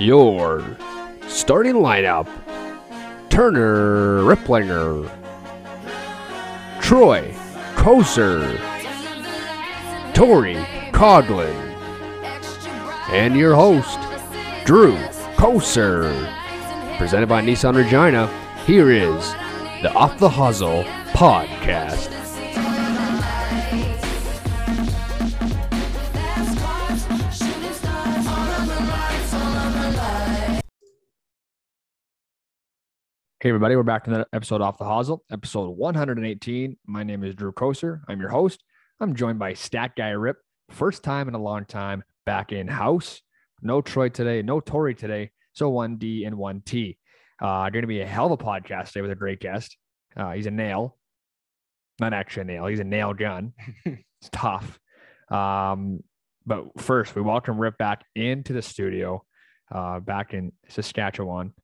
your starting lineup Turner Riplinger, Troy Koser, Tori Coglin, and your host, Drew Koser. Presented by Nissan Regina, here is the Off the Hosel podcast. Hey everybody, we're back to another episode off the Hosel, episode 118. My name is Drew Koser. I'm your host. I'm joined by Stat Guy Rip. First time in a long time back in house. No Troy today, no Tory today. So 1D and 1T. Uh, going to be a hell of a podcast today with a great guest. Uh, he's a nail, not actually a nail. He's a nail gun. it's tough. Um, but first, we welcome Rip back into the studio, uh, back in Saskatchewan,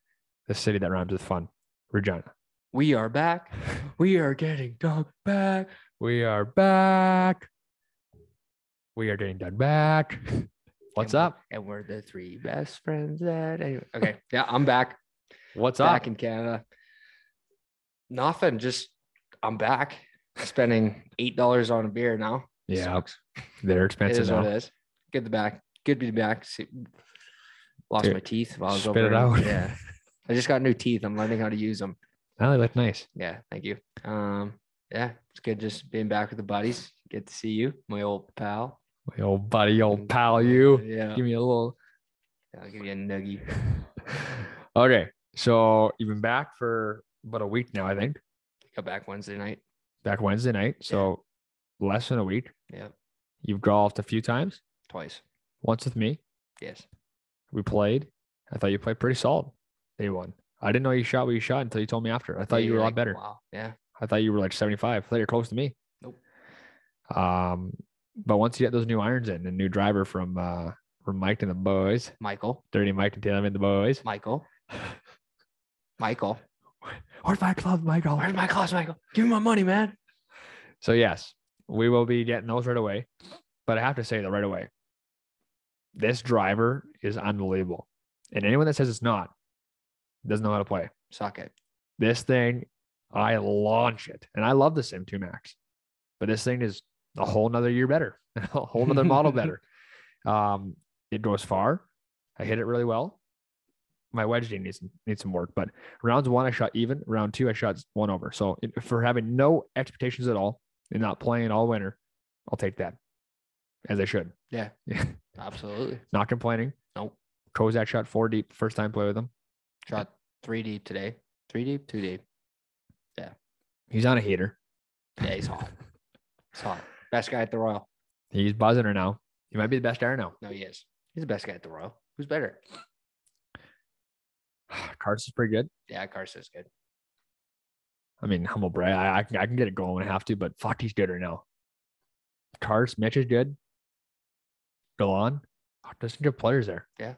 the city that rhymes with fun. Regina. We are back. We are getting dog back. We are back. We are getting done back. What's And- up? And we're the three best friends that anyway. Okay. Yeah, I'm back. What's back up? Back in Canada. Nothing. Just I'm back. Spending eight dollars on a beer now. Yeah, Sucks. they're It expensive is what it is. Good to back. Good to be back. See- Lost Dude, my teeth while I was spit over. it out. Yeah. I just got new teeth. I'm learning how to use them. Oh, they look nice. Yeah, thank you. Um, yeah, it's good just being back with the buddies. Good to see you, my old pal. My old buddy, old pal, you. Yeah. Give me a little. I'll give you a nuggie. okay, so you've been back for about a week now, I think. Got back Wednesday night. Back Wednesday night, so less than a week. Yeah, You've golfed a few times. twice. Once with me. Yes. We played. I thought you played pretty solid. Day one. I didn't know you shot what you shot until you told me after. I thought Yeah, you were a lot like, better. Wow. Yeah. I thought you were like 75. I thought you're close to me. Nope. Um, but once you get those new irons in, a new driver from uh from Mike and the boys, Michael. Dirty Mike and Taylor and the boys. Michael. Michael. Where's my club, Michael? Where's my class, Michael? Give me my money, man. So yes, we will be getting those right away. But I have to say that right away, this driver is unbelievable. And anyone that says it's not doesn't know how to play. Suck it. This thing, I launch it. And I love the Sim 2 Max. But this thing is a whole nother year better, a whole nother model better. Um, it goes far. I hit it really well. My wedge game needs, needs some work, but rounds one, I shot even. Round two, I shot one over. So it, for having no expectations at all and not playing all winter, I'll take that as I should. Yeah. Yeah. Absolutely. Not complaining. Nope. Kozak shot four deep first time play with him. Shot three deep today. Three deep, two deep. Yeah. He's on a heater. Yeah, he's hot. He's hot. Best guy at the Royal. He's buzzing her now. He might be the best iron now. No, he is. He's the best guy at the Royal. Who's better? Carts is pretty good. Yeah, Carson's good. I mean, humble brag. I, I, can, I can get it going when I have to, but fuck, he's good right now. Cars, Mitch is good. Galan, oh, there's some good players there. Yeah.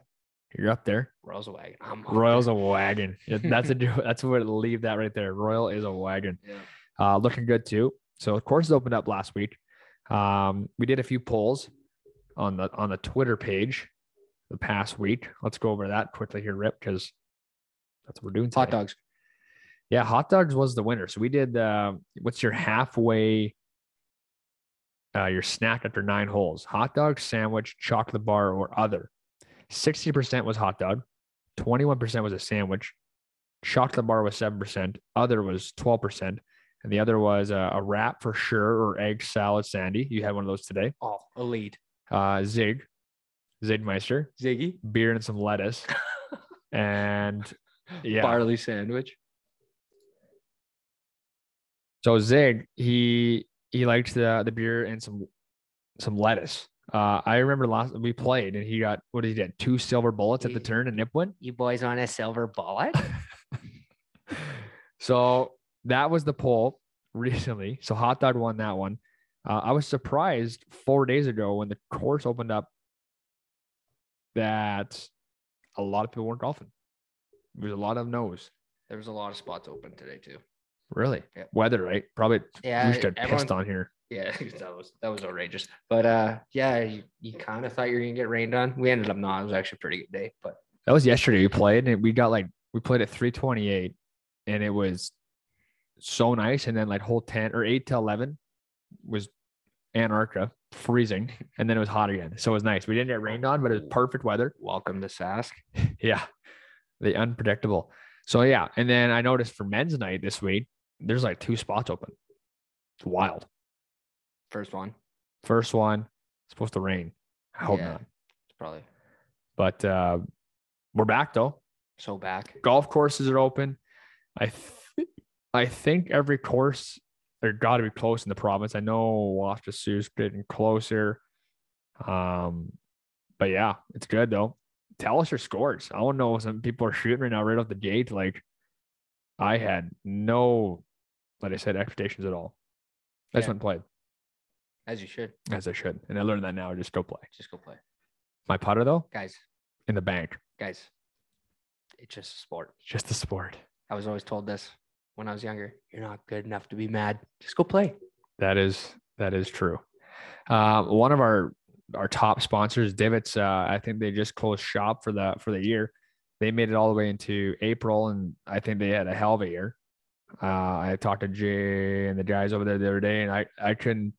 You're up there. Royal's a wagon. I'm Royal's there. a wagon. That's a that's where to leave that right there. Royal is a wagon. Yeah. Uh, looking good too. So of course, opened up last week. Um, we did a few polls on the on the Twitter page the past week. Let's go over that quickly here, Rip, because that's what we're doing. Hot dogs. Yeah, hot dogs was the winner. So we did. Uh, what's your halfway? Uh, your snack after nine holes: hot dog, sandwich, chocolate bar, or other. Sixty percent was hot dog. Twenty-one percent was a sandwich. Chocolate bar was seven percent. Other was twelve percent, and the other was a, a wrap for sure or egg salad. Sandy, you had one of those today. Oh, a lead. Uh, Zig, Zigmeister, Ziggy. beer and some lettuce, and yeah. Barley sandwich. So Zig, he he liked the the beer and some some lettuce. Uh, I remember last we played and he got what did he get two silver bullets at the He- turn and Nipawin. You boys on a silver bullet? So that was the poll recently. So hot dog won that one. Uh, I was surprised four days ago when the course opened up that a lot of people weren't golfing. There's a lot of no's. There was a lot of spots open today too. Really? Yeah. Weather, right? Probably Yeah, we should pissed on here. Yeah, that was that was outrageous. But uh, yeah, you, you kind of thought you were gonna get rained on. We ended up not. It was actually a pretty good day, but That was yesterday. We played and we got like we played at 328 and it was so nice. And then like whole 10 or 8 to 11 was Antarctica, freezing, and then it was hot again. So it was nice. We didn't get rained on, but it was perfect weather. Welcome to Sask. Yeah. The unpredictable. So yeah. And then I noticed for men's night this week, there's like two spots open. It's wild. First one. First one, supposed to rain. I hope Yeah. not. It's probably But uh we're back though. so back. golf courses are open. I th- I think every course they're got to be close in the province. I know Waskesiu's getting closer. Um, but yeah, it's good though. Tell us your scores. I don't know some people are shooting right now right off the gate. Like I had no, like I said, expectations at all. I just went and played As you should. as I should, and I learned that now. Just go play. Just go play. My putter though Guys, in the bank. guys. It's just a sport. Just a sport. I was always told this when I was younger. You're not good enough to be mad. Just go play. That is that is true. Uh, one of our our top sponsors, Divots, uh, I think they just closed shop for the for the year. They made it all the way into April, and I think they had a hell of a year. Uh, I talked to Jay and the guys over there the other day, and I I couldn't,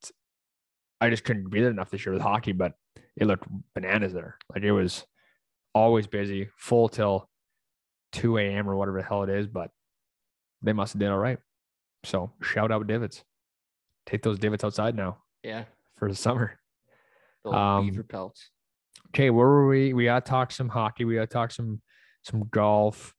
I just couldn't be there enough this year with hockey, but it looked bananas there. Like it was always busy, full till two a.m. or whatever the hell it is, but they must have did all right. So shout out Divots. Take those divots outside now Yeah. for the summer. The Um, beaver pelts. Okay, where were we? We gotta talk some hockey. We gotta talk some some golf,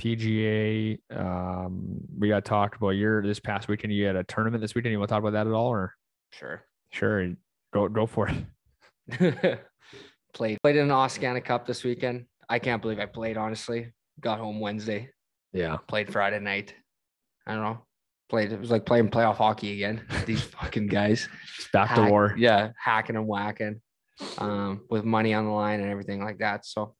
PGA. Um, we gotta talk about your this past weekend. You had a tournament this weekend. You want to talk about that at all, or Sure. Sure, go go for it. played played in an Oscana Cup this weekend. I can't believe I played, honestly. Got home Wednesday. Yeah, Played Friday night. I don't know. Played it was like playing playoff hockey again. These fucking guys. just back to war. Yeah, hacking and whacking. Um, with money on the line and everything like that. So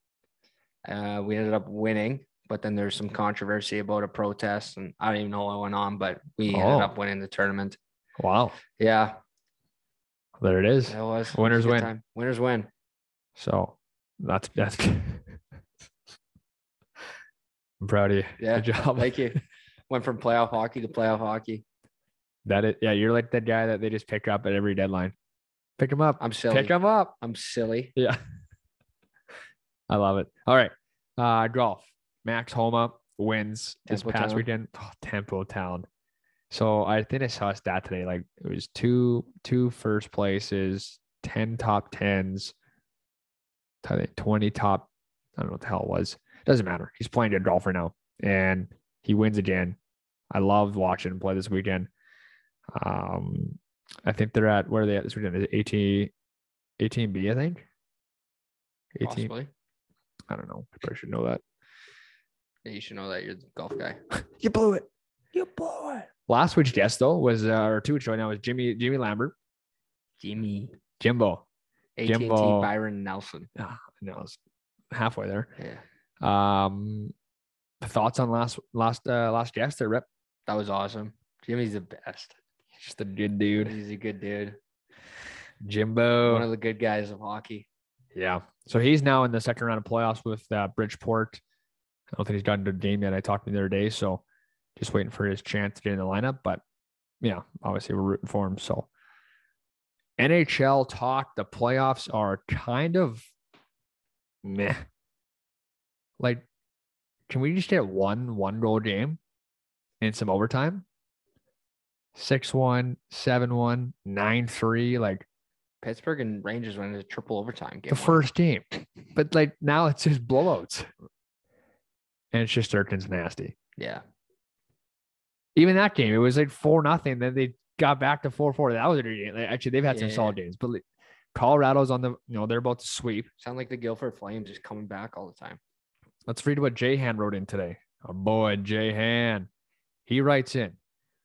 uh we ended up winning, but then there's some controversy about a protest, and I don't even know what went on, but we Oh. ended up winning the tournament. Wow, Yeah, there it is. it was it was a Winners win. time. Winners win. So that's that's. I'm proud of you. Yeah, Good job. Thank you. Went from playoff hockey to playoff hockey. That it. Yeah, you're like that guy that they just pick up at every deadline. Pick him up. I'm silly. Pick him up. I'm silly. Yeah. I love it. All right. Uh golf. Max Homa wins this past Town. weekend. Oh, Temple Town. So I think I saw a stat today. Like it was two two first places, 10 top tens, 20 top. I don't know what the hell it was. Doesn't matter. He's playing good golf right now. And he wins again. I loved watching him play this weekend. Um I think they're at where are they at this weekend? Is it 18 18B, I think. 18. Possibly. I don't know. I probably should know that. Yeah, you should know that you're the golf guy. You blew it. You blew it. Last week's guest though was uh, or two weeks ago now was Jimmy Jimmy Lambert, Jimmy. Jimbo. AT&T Jimbo. Byron Nelson. Ah, no, it's halfway there. Yeah. Um, thoughts on last last uh, last guest there, Rip? That was awesome. Jimmy's the best. He's just a good dude, He's a good dude. Jimbo. One of the good guys of hockey. yeah. So he's now in the second round of playoffs with uh, Bridgeport. I don't think he's gotten to the game yet. I talked to him the other day, so just waiting for his chance to get in the lineup. But yeah, obviously we're rooting for him. So NHL talk, the playoffs are kind of meh. Like, can we just get one one goal game and some overtime? 6 1, 7 1, 9 3. Like Pittsburgh and Rangers went into triple overtime game. the first game. But like now it's just blowouts. And it's just Durkin's nasty. Yeah. Even that game, it was like 4 nothing. Then they got back to 4 4. That was a game. Actually, they've had some solid games, but Colorado's on the, you know, they're about to sweep. Sound like the Guilford Flames just coming back all the time. Let's read what Jay Han wrote in today. Our boy, Jay Han. He writes in,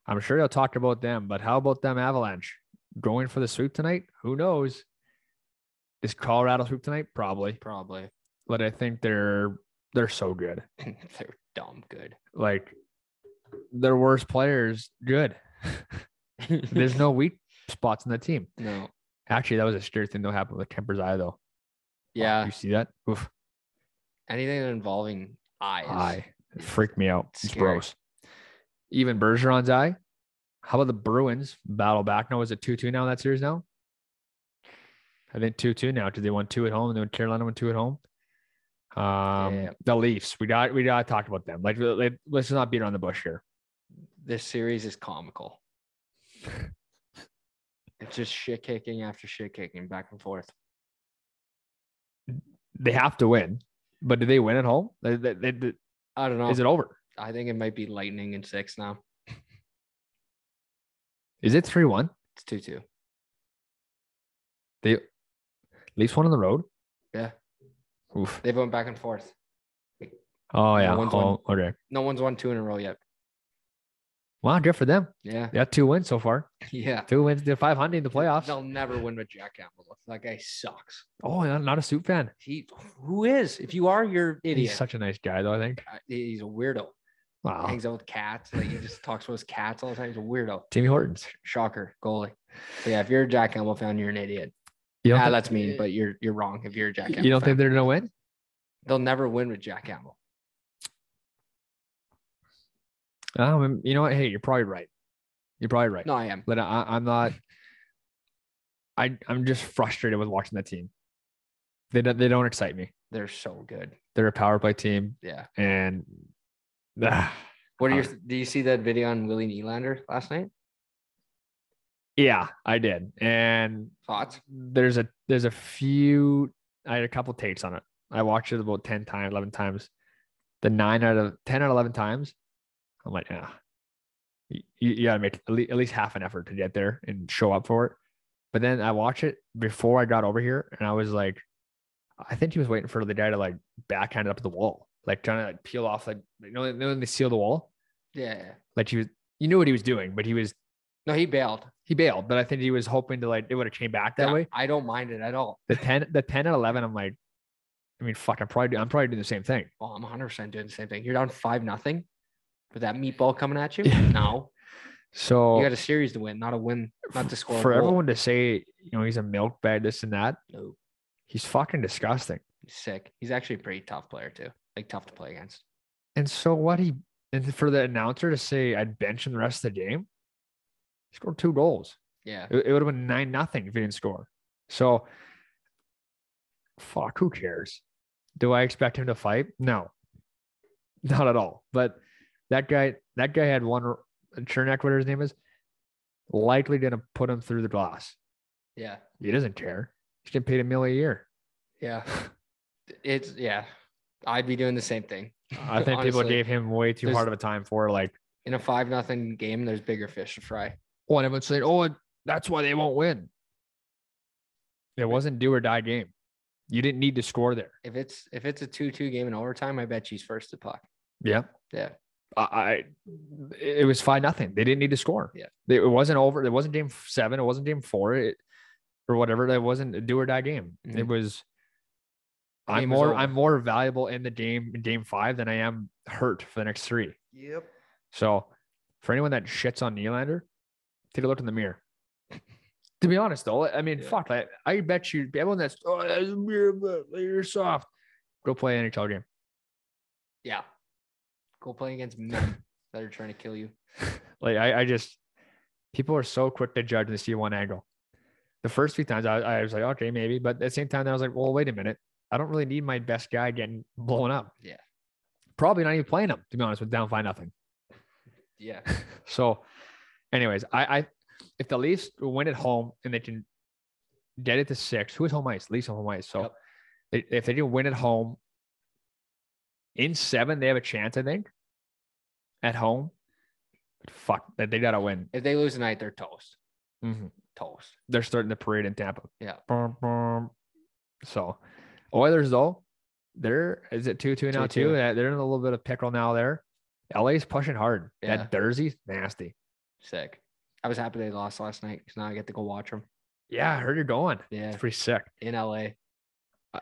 I'm sure he'll talk about them, but how about them Avalanche? Going for the sweep tonight? Who knows? Is Colorado sweep tonight? Probably. Probably. But I think they're they're so good. They're dumb good. Like their worst players, good. There's no weak spots in the team. no. Actually, that was a scary thing that happened with Kuemper's eye, though. Yeah. You see that? Oof. Anything involving eyes. Eye. It freaked me out. It's Scary. gross. Even Bergeron's eye. How about the Bruins battle back now? Is it 2 2 now in that series now? I think 2 2 now because they won two at home and then Carolina won two at home. Um, Yeah. The Leafs. We got we got to talk about them. Like, like, let's not beat around the bush here. This series is comical. it's just shit kicking after shit kicking back and forth. They have to win, but do they win at home? They- they- they- I don't know. is it over? I think it might be lightning in six now. Is it 3 1? It's two two. They Leafs one on the road. Yeah. Oof. They've went back and forth. Oh yeah. one's Oh, okay. No one's won two in a row yet. Wow, good for them. Yeah. Got two wins so far. Yeah. Two wins to 500 in the playoffs. They'll never win with Jack Campbell. That guy sucks. Oh, yeah, not a suit fan. He who is? If you are, you're idiot. He's such a nice guy, though. I think. Uh, He's a weirdo. Wow. Hangs out with cats. Like he just talks about his cats all the time. He's a weirdo. Timmy Hortons. Shocker. Goalie. But yeah, if you're a Jack Campbell fan, you're an idiot. You Yeah, that's mean, but you're you're wrong if you're a Jack Campbell. you don't fan. think they're gonna win? they'll never win with Jack Campbell? Um, you know what? Hey, you're probably right. You're probably right. No, I am. But I, I'm not. I I'm just frustrated with watching that team. They don't, they don't excite me. They're so good. They're a power play team, Yeah. and ah, What are your? Uh, Do you see that video on Willie Nylander last night? Yeah, I did. And Thoughts? there's a there's a few. I had a couple takes on it. I watched it about ten times, eleven times. The nine out of ten out of eleven times, I'm like, yeah, you, you gotta make at least, at least half an effort to get there and show up for it. But then I watched it before I got over here, and I was like, I think he was waiting for the guy to like backhand it up the wall, like trying to like peel off, like you know when they seal the wall, Yeah. like he was, you knew what he was doing, but he was No, he bailed. he bailed. But I think he was hoping to like it would have came back that Yeah, way. I don't mind it at all. The ten, the ten and eleven, I'm like, I mean, fuck, I'm probably I'm probably doing the same thing. Well, I'm 100 percent doing the same thing. You're down five nothing with that meatball coming at you. No, So you got a series to win, not a win, not to score. for everyone to say, you know, he's a milk bag, this and that, no, he's fucking disgusting. he's sick. He's actually a pretty tough player too. Like tough to play against. And so what he and for the announcer to say I'd bench him the rest of the game, scored two goals. Yeah. It, it would have been nine nothing if he didn't score. So fuck, who cares? Do I expect him to fight? No, not at all. But that guy, that guy had one Cernak, whatever his name is, likely gonna put him through the glass. Yeah. He doesn't care. He's getting paid a million a year. Yeah. It's yeah. I'd be doing the same thing. I think people gave him way too hard of a time for like, in a five nothing game. There's bigger fish to fry. Oh, and everyone's saying, oh, that's why they won't win. It wasn't do or die game. You didn't need to score there. If it's if it's a two two game in overtime, I bet she's first to puck. Yeah. Yeah. I, I it was five nothing. They didn't need to score. Yeah. It wasn't over. It wasn't game seven. It wasn't game four. It, or whatever. That wasn't a do or die game. It Mhm. was. The I'm game was more. I'm more valuable in the game in game five than I am hurt for the next three. Yep. So, for anyone that shits on Nylander, take a look in the mirror. To be honest, though, I mean, Yeah. fuck, I, I bet you everyone that's oh, that's a mirror, but you're soft. Go play an NHL game. Yeah. Go play against men that are trying to kill you. Like I, I just people are so quick to judge and see one angle. The first few times I, I was like, okay, maybe, but at the same time, I was like, well, wait a minute. I don't really need my best guy getting blown up. Yeah. Probably not even playing him, to be honest, with down five nothing. Yeah. So, anyways, I, I if the Leafs win at home and they can get it to six, who is home ice? Leafs home ice. So Yep. they- if they can win at home in seven, they have a chance, I think. At home. But fuck, they, they gotta win. If they lose tonight, they're toast. Mhm. Toast. They're starting the parade in Tampa. Yeah. Bum, bum. So Oilers though, they're is it two two now 2-2. too? Yeah, They're in a little bit of pickle now there. LA's pushing hard. Yeah. That Jersey's nasty. Sick. I was happy they lost last night because now I get to go watch them. Yeah, I heard you're going. Yeah. It's pretty sick. in LA. Uh,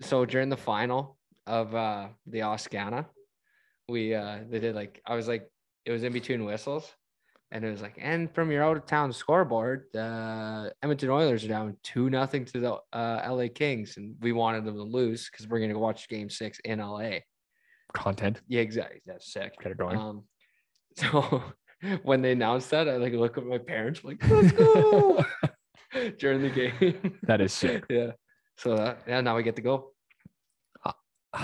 So during the final of uh the Oscana, we uh they did like I was like it was in between whistles and it was like, and from your out of town scoreboard, the Edmonton Oilers are down two nothing to the uh, LA Kings, and we wanted them to lose because we're gonna go watch Game Six in LA. Content. Yeah, exactly. That's sick. Get it going. Um, so when they announced that, I like look at my parents like, let's go during the game. that is sick. yeah. So uh, yeah, now we get to go.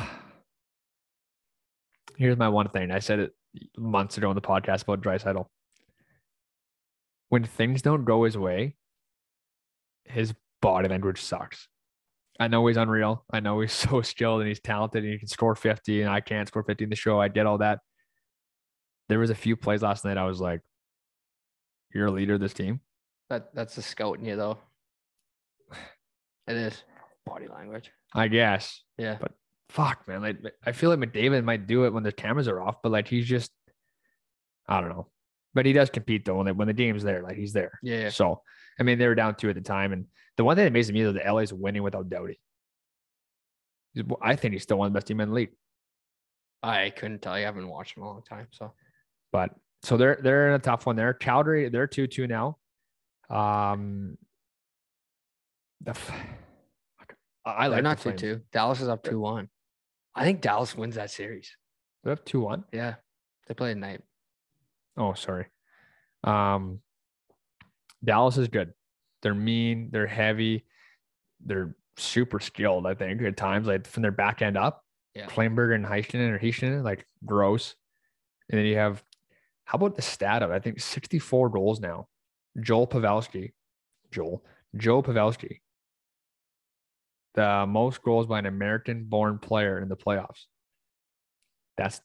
Here's my one thing. I said it months ago on the podcast about Draisaitl. When things don't go his way, his body language sucks. I know he's unreal. I know he's so skilled and he's talented and he can score 50 and I can't score 50 in the show. I get all that. There was a few plays last night I was like, You're a leader of this team. That that's the scout in you though. It is body language. I guess. Yeah. But fuck, man. Like I feel like McDavid might do it when the cameras are off, but like he's just I don't know. But he does compete though when, they, when the game's there, like he's there. Yeah. yeah. So I mean they were down two at the time. And the one thing that amazes me is that LA's winning without Doughty. I think he's still one of the best team in the league. I couldn't tell you. I haven't watched him in a long time. So But so they're they're in a tough one there. Calgary, they're two two now. Um, the f- I I they're not the two two. Dallas is up two one. I think Dallas wins that series. They have two one. Yeah. They play at night. Oh, sorry. Um, Dallas is good. They're mean. They're heavy. They're super skilled. I think at times, like from their back end up. Yeah. Klingberg and Heiskanen or Heiskanen, like gross. And then you have, how about the stat of I think 64 goals now. Joel Pavelski, Joel, Joe Pavelski, the most goals by an American-born player in the playoffs. That's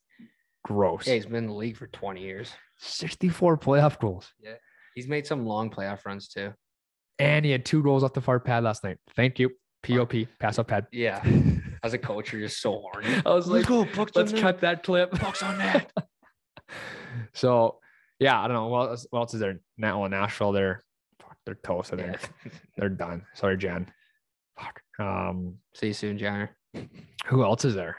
gross. Yeah, he's been in the league for 20 years. 64 playoff goals. Yeah, he's made some long playoff runs too. And he had two goals off the far pad last night. Thank you. POP, pass off pad. Yeah. As a coach, you're just so horny. I was like, go, pucks let's cut that clip. On net. so, yeah, I don't know. What else, what else is there? Now in Nashville, they're they're toast. I think Yeah. they're done. Sorry, Jen. Fuck. Um, See you soon, Janner. who else is there?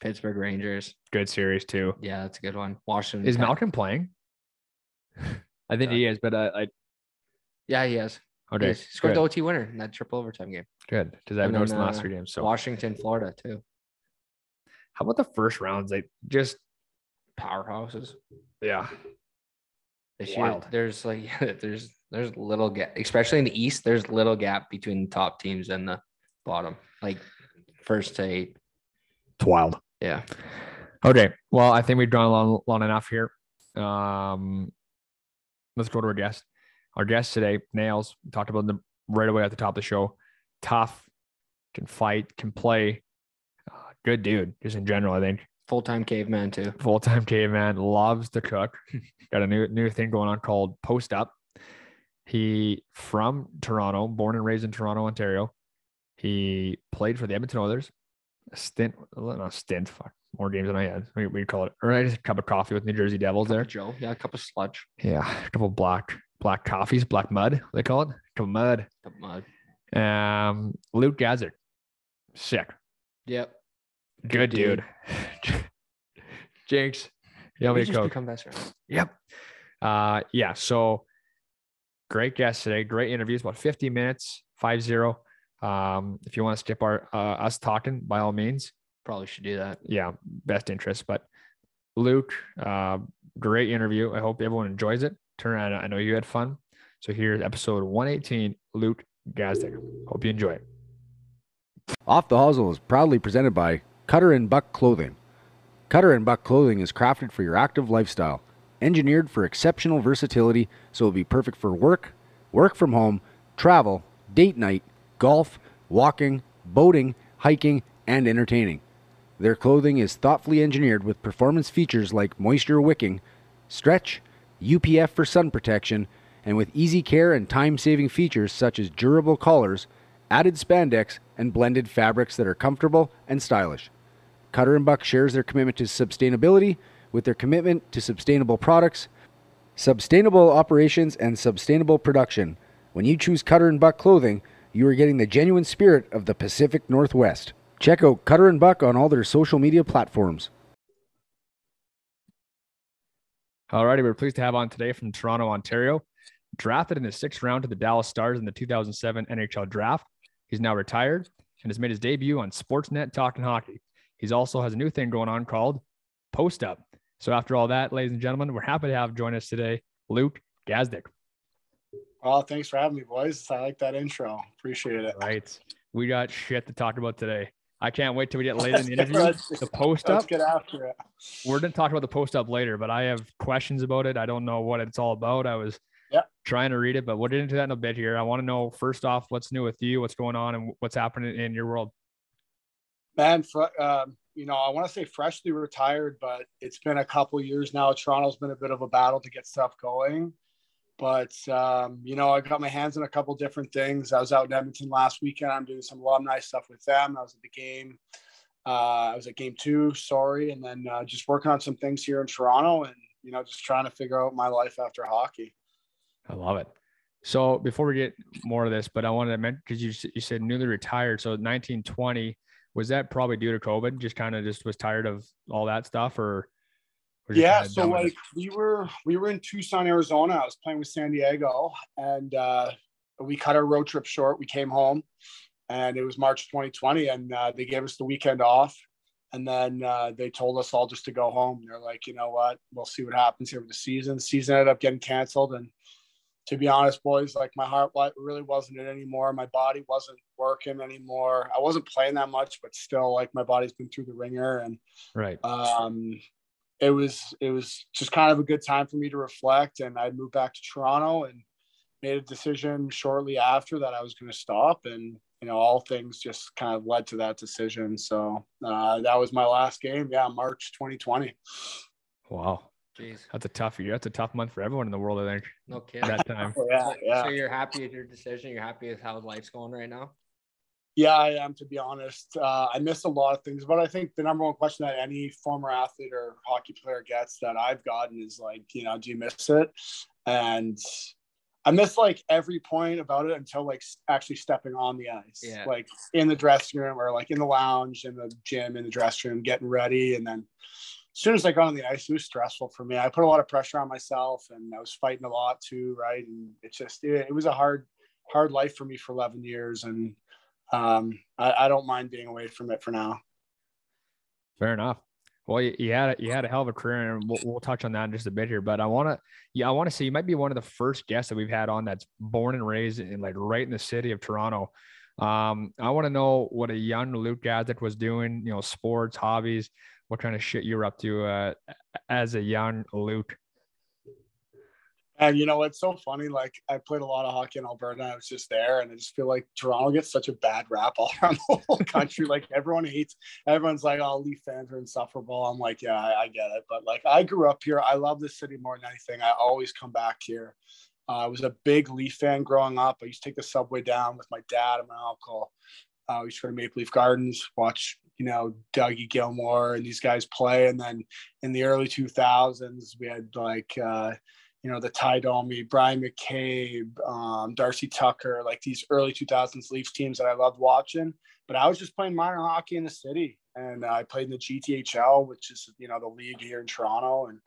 Pittsburgh Rangers. Good series too. Yeah, that's a good one. Washington. Is Pen- Malkin playing? I think he is, but uh, I Yeah, he is. okay. He scored good. the OT winner in that triple overtime game. good because I've And noticed in the last uh, three games. So, Washington, Florida, too. how about the first rounds? Like, just Powerhouses. yeah, This year, Wild. there's like there's there's little gap, especially in the East. There's little gap between the top teams and the bottom, like first to eight. it's wild. Yeah, Okay. Well, I think we've drawn long, long enough here. Um, let's go to our guest. Our guest today, Nails, talked about them right away at the top of the show. Tough, can fight, can play. Uh, good dude, just in general. I think full time caveman too. full time caveman, loves to cook. Got a new new thing going on called Post Up. He from Toronto, born and raised in Toronto, Ontario. He played for the Edmonton Oilers. A stint, not stint, fuck, more games than I had. We, we call it, or I just a cup of coffee with New Jersey Devils there. Joe, yeah, a cup of sludge, Yeah, a couple black black coffees, black mud, they call it. Cup of mud. cup of mud. Um, Luke Gazdic, sick, Yep. good dude. dude. Jinx, yeah, we me just coke. become best friends. Yep. Uh, yeah. So great guest today. Great interviews. About 50 minutes, five zero. Um, if you want to skip our uh, us talking, by all means, Probably should do that. yeah, best interest. But Luke, uh, great interview. I hope everyone enjoys it. Turn around. I know you had fun. So here's episode 118. Luke Gazdic. Hope you enjoy it. Off the Hosel is proudly presented by Cutter and Buck Clothing. Cutter and Buck Clothing is crafted for your active lifestyle, engineered for exceptional versatility, so it'll be perfect for work, work from home, travel, date night, golf, walking, boating, hiking, and entertaining. Their clothing is thoughtfully engineered with performance features like moisture wicking, stretch, UPF for sun protection, and with easy care and time saving features such as durable collars, added spandex, and blended fabrics that are comfortable and stylish. Cutter and Buck shares their commitment to sustainability with their commitment to sustainable products, sustainable operations, and sustainable production. When you choose Cutter and Buck clothing, you are getting the genuine spirit of the Pacific Northwest. Check out Cutter and Buck on all their social media platforms. All righty, we're pleased to have on today from Toronto, Ontario. Drafted in the sixth round to the Dallas Stars in the 2007 NHL draft. He's now retired and has made his debut on Sportsnet Talking Hockey. He's also has a new thing going on called Post Up. So after all that, ladies and gentlemen, we're happy to have join us today, Luke Gazdic. Well, thanks for having me, boys. I like that intro. Appreciate it. Right. We got shit to talk about today. I can't wait till we get later in the interview. the post Let's up. get after it. We're gonna talk about the post up later, but I have questions about it. I don't know what it's all about. I was Yep. trying to read it, but we'll get into that in a bit here. I want to know first off what's new with you, what's going on, and what's happening in your world. Man, um, you know, I want to say freshly retired, but it's been a couple years now. Toronto's been a bit of a battle to get stuff going. But, um, you know, I got my hands on a couple different things. I was out in Edmonton last weekend. I'm doing some alumni stuff with them. I was at the game. Uh, I was at game two, sorry. And then uh, just working on some things here in Toronto and, you know, just trying to figure out my life after hockey. I love it. So before we get more of this, but I wanted to mention because you you said newly retired. So 1920 was that probably due to COVID? Just kind of just was tired of all that stuff, or yeah so like we were we were in tucson arizona. I was playing with san diego and uh we cut our road trip short. We came home and it was march 2020 and uh, they gave us the weekend off and then uh, they told us all just to go home. They're like you know what? We'll see what happens here with the season. The season ended up getting canceled and to be honest boys like my heart really wasn't it anymore. My body wasn't working anymore. I wasn't playing that much but still like my body's been through the ringer. And right? um, it was it was just kind of a good time for me to reflect. And i moved back to toronto and made a decision shortly after that i was going to stop. And you know all things just kind of led to that decision. So uh, that was my last game. Yeah march 2020 Wow, Jeez, that's a tough year. That's a tough month for everyone in the world. I think no kidding. that time. yeah So- yeah So you're happy with your decision? You're happy with how life's going right now? Yeah, I am to be honest. Uh, I missed a lot of things, but I think the number one question that any former athlete or hockey player gets that I've gotten is like, you know, do you miss it? And I miss like every point about it until like actually stepping on the ice, Yeah. like in the dressing room or like in the lounge, in the gym, in the dressing room, getting ready. And then as soon as I got on the ice, it was stressful for me. I put a lot of pressure on myself and I was fighting a lot too, right? And it's just, it, it was a hard, hard life for me for 11 years. And um, I, I don't mind being away from it for now. Fair enough. Well, you, you had a, you had a hell of a career, and we'll, we'll touch on that in just a bit here. But I want to, yeah, I want to say you might be one of the first guests that we've had on that's born and raised in like right in the city of Toronto. Um, I want to know what a young Luke Gazdic was doing. You know, sports, hobbies, what kind of shit you're up to uh, as a young Luke. And you know, it's so funny. Like I played a lot of hockey in Alberta. I was just there, and I just feel like Toronto gets such a bad rap all around the whole country. like everyone hates. Everyone's like, "Oh, Leaf fans are insufferable." I'm like, yeah, I, I get it. But like, I grew up here. I love this city more than anything. I always come back here. Uh, I was a big Leaf fan growing up. I used to take the subway down with my dad and my uncle. Uh, we to go to Maple Leaf Gardens, watch you know Dougie Gilmour and these guys play. And then in the early 2000s, we had like. Uh, you know, the Ty Domi, Bryan McCabe, um, Darcy Tucker, like these early 2000s Leafs teams that I loved watching. But I was just playing minor hockey in the city. And I played in the GTHL, which is, you know, the league here in Toronto. And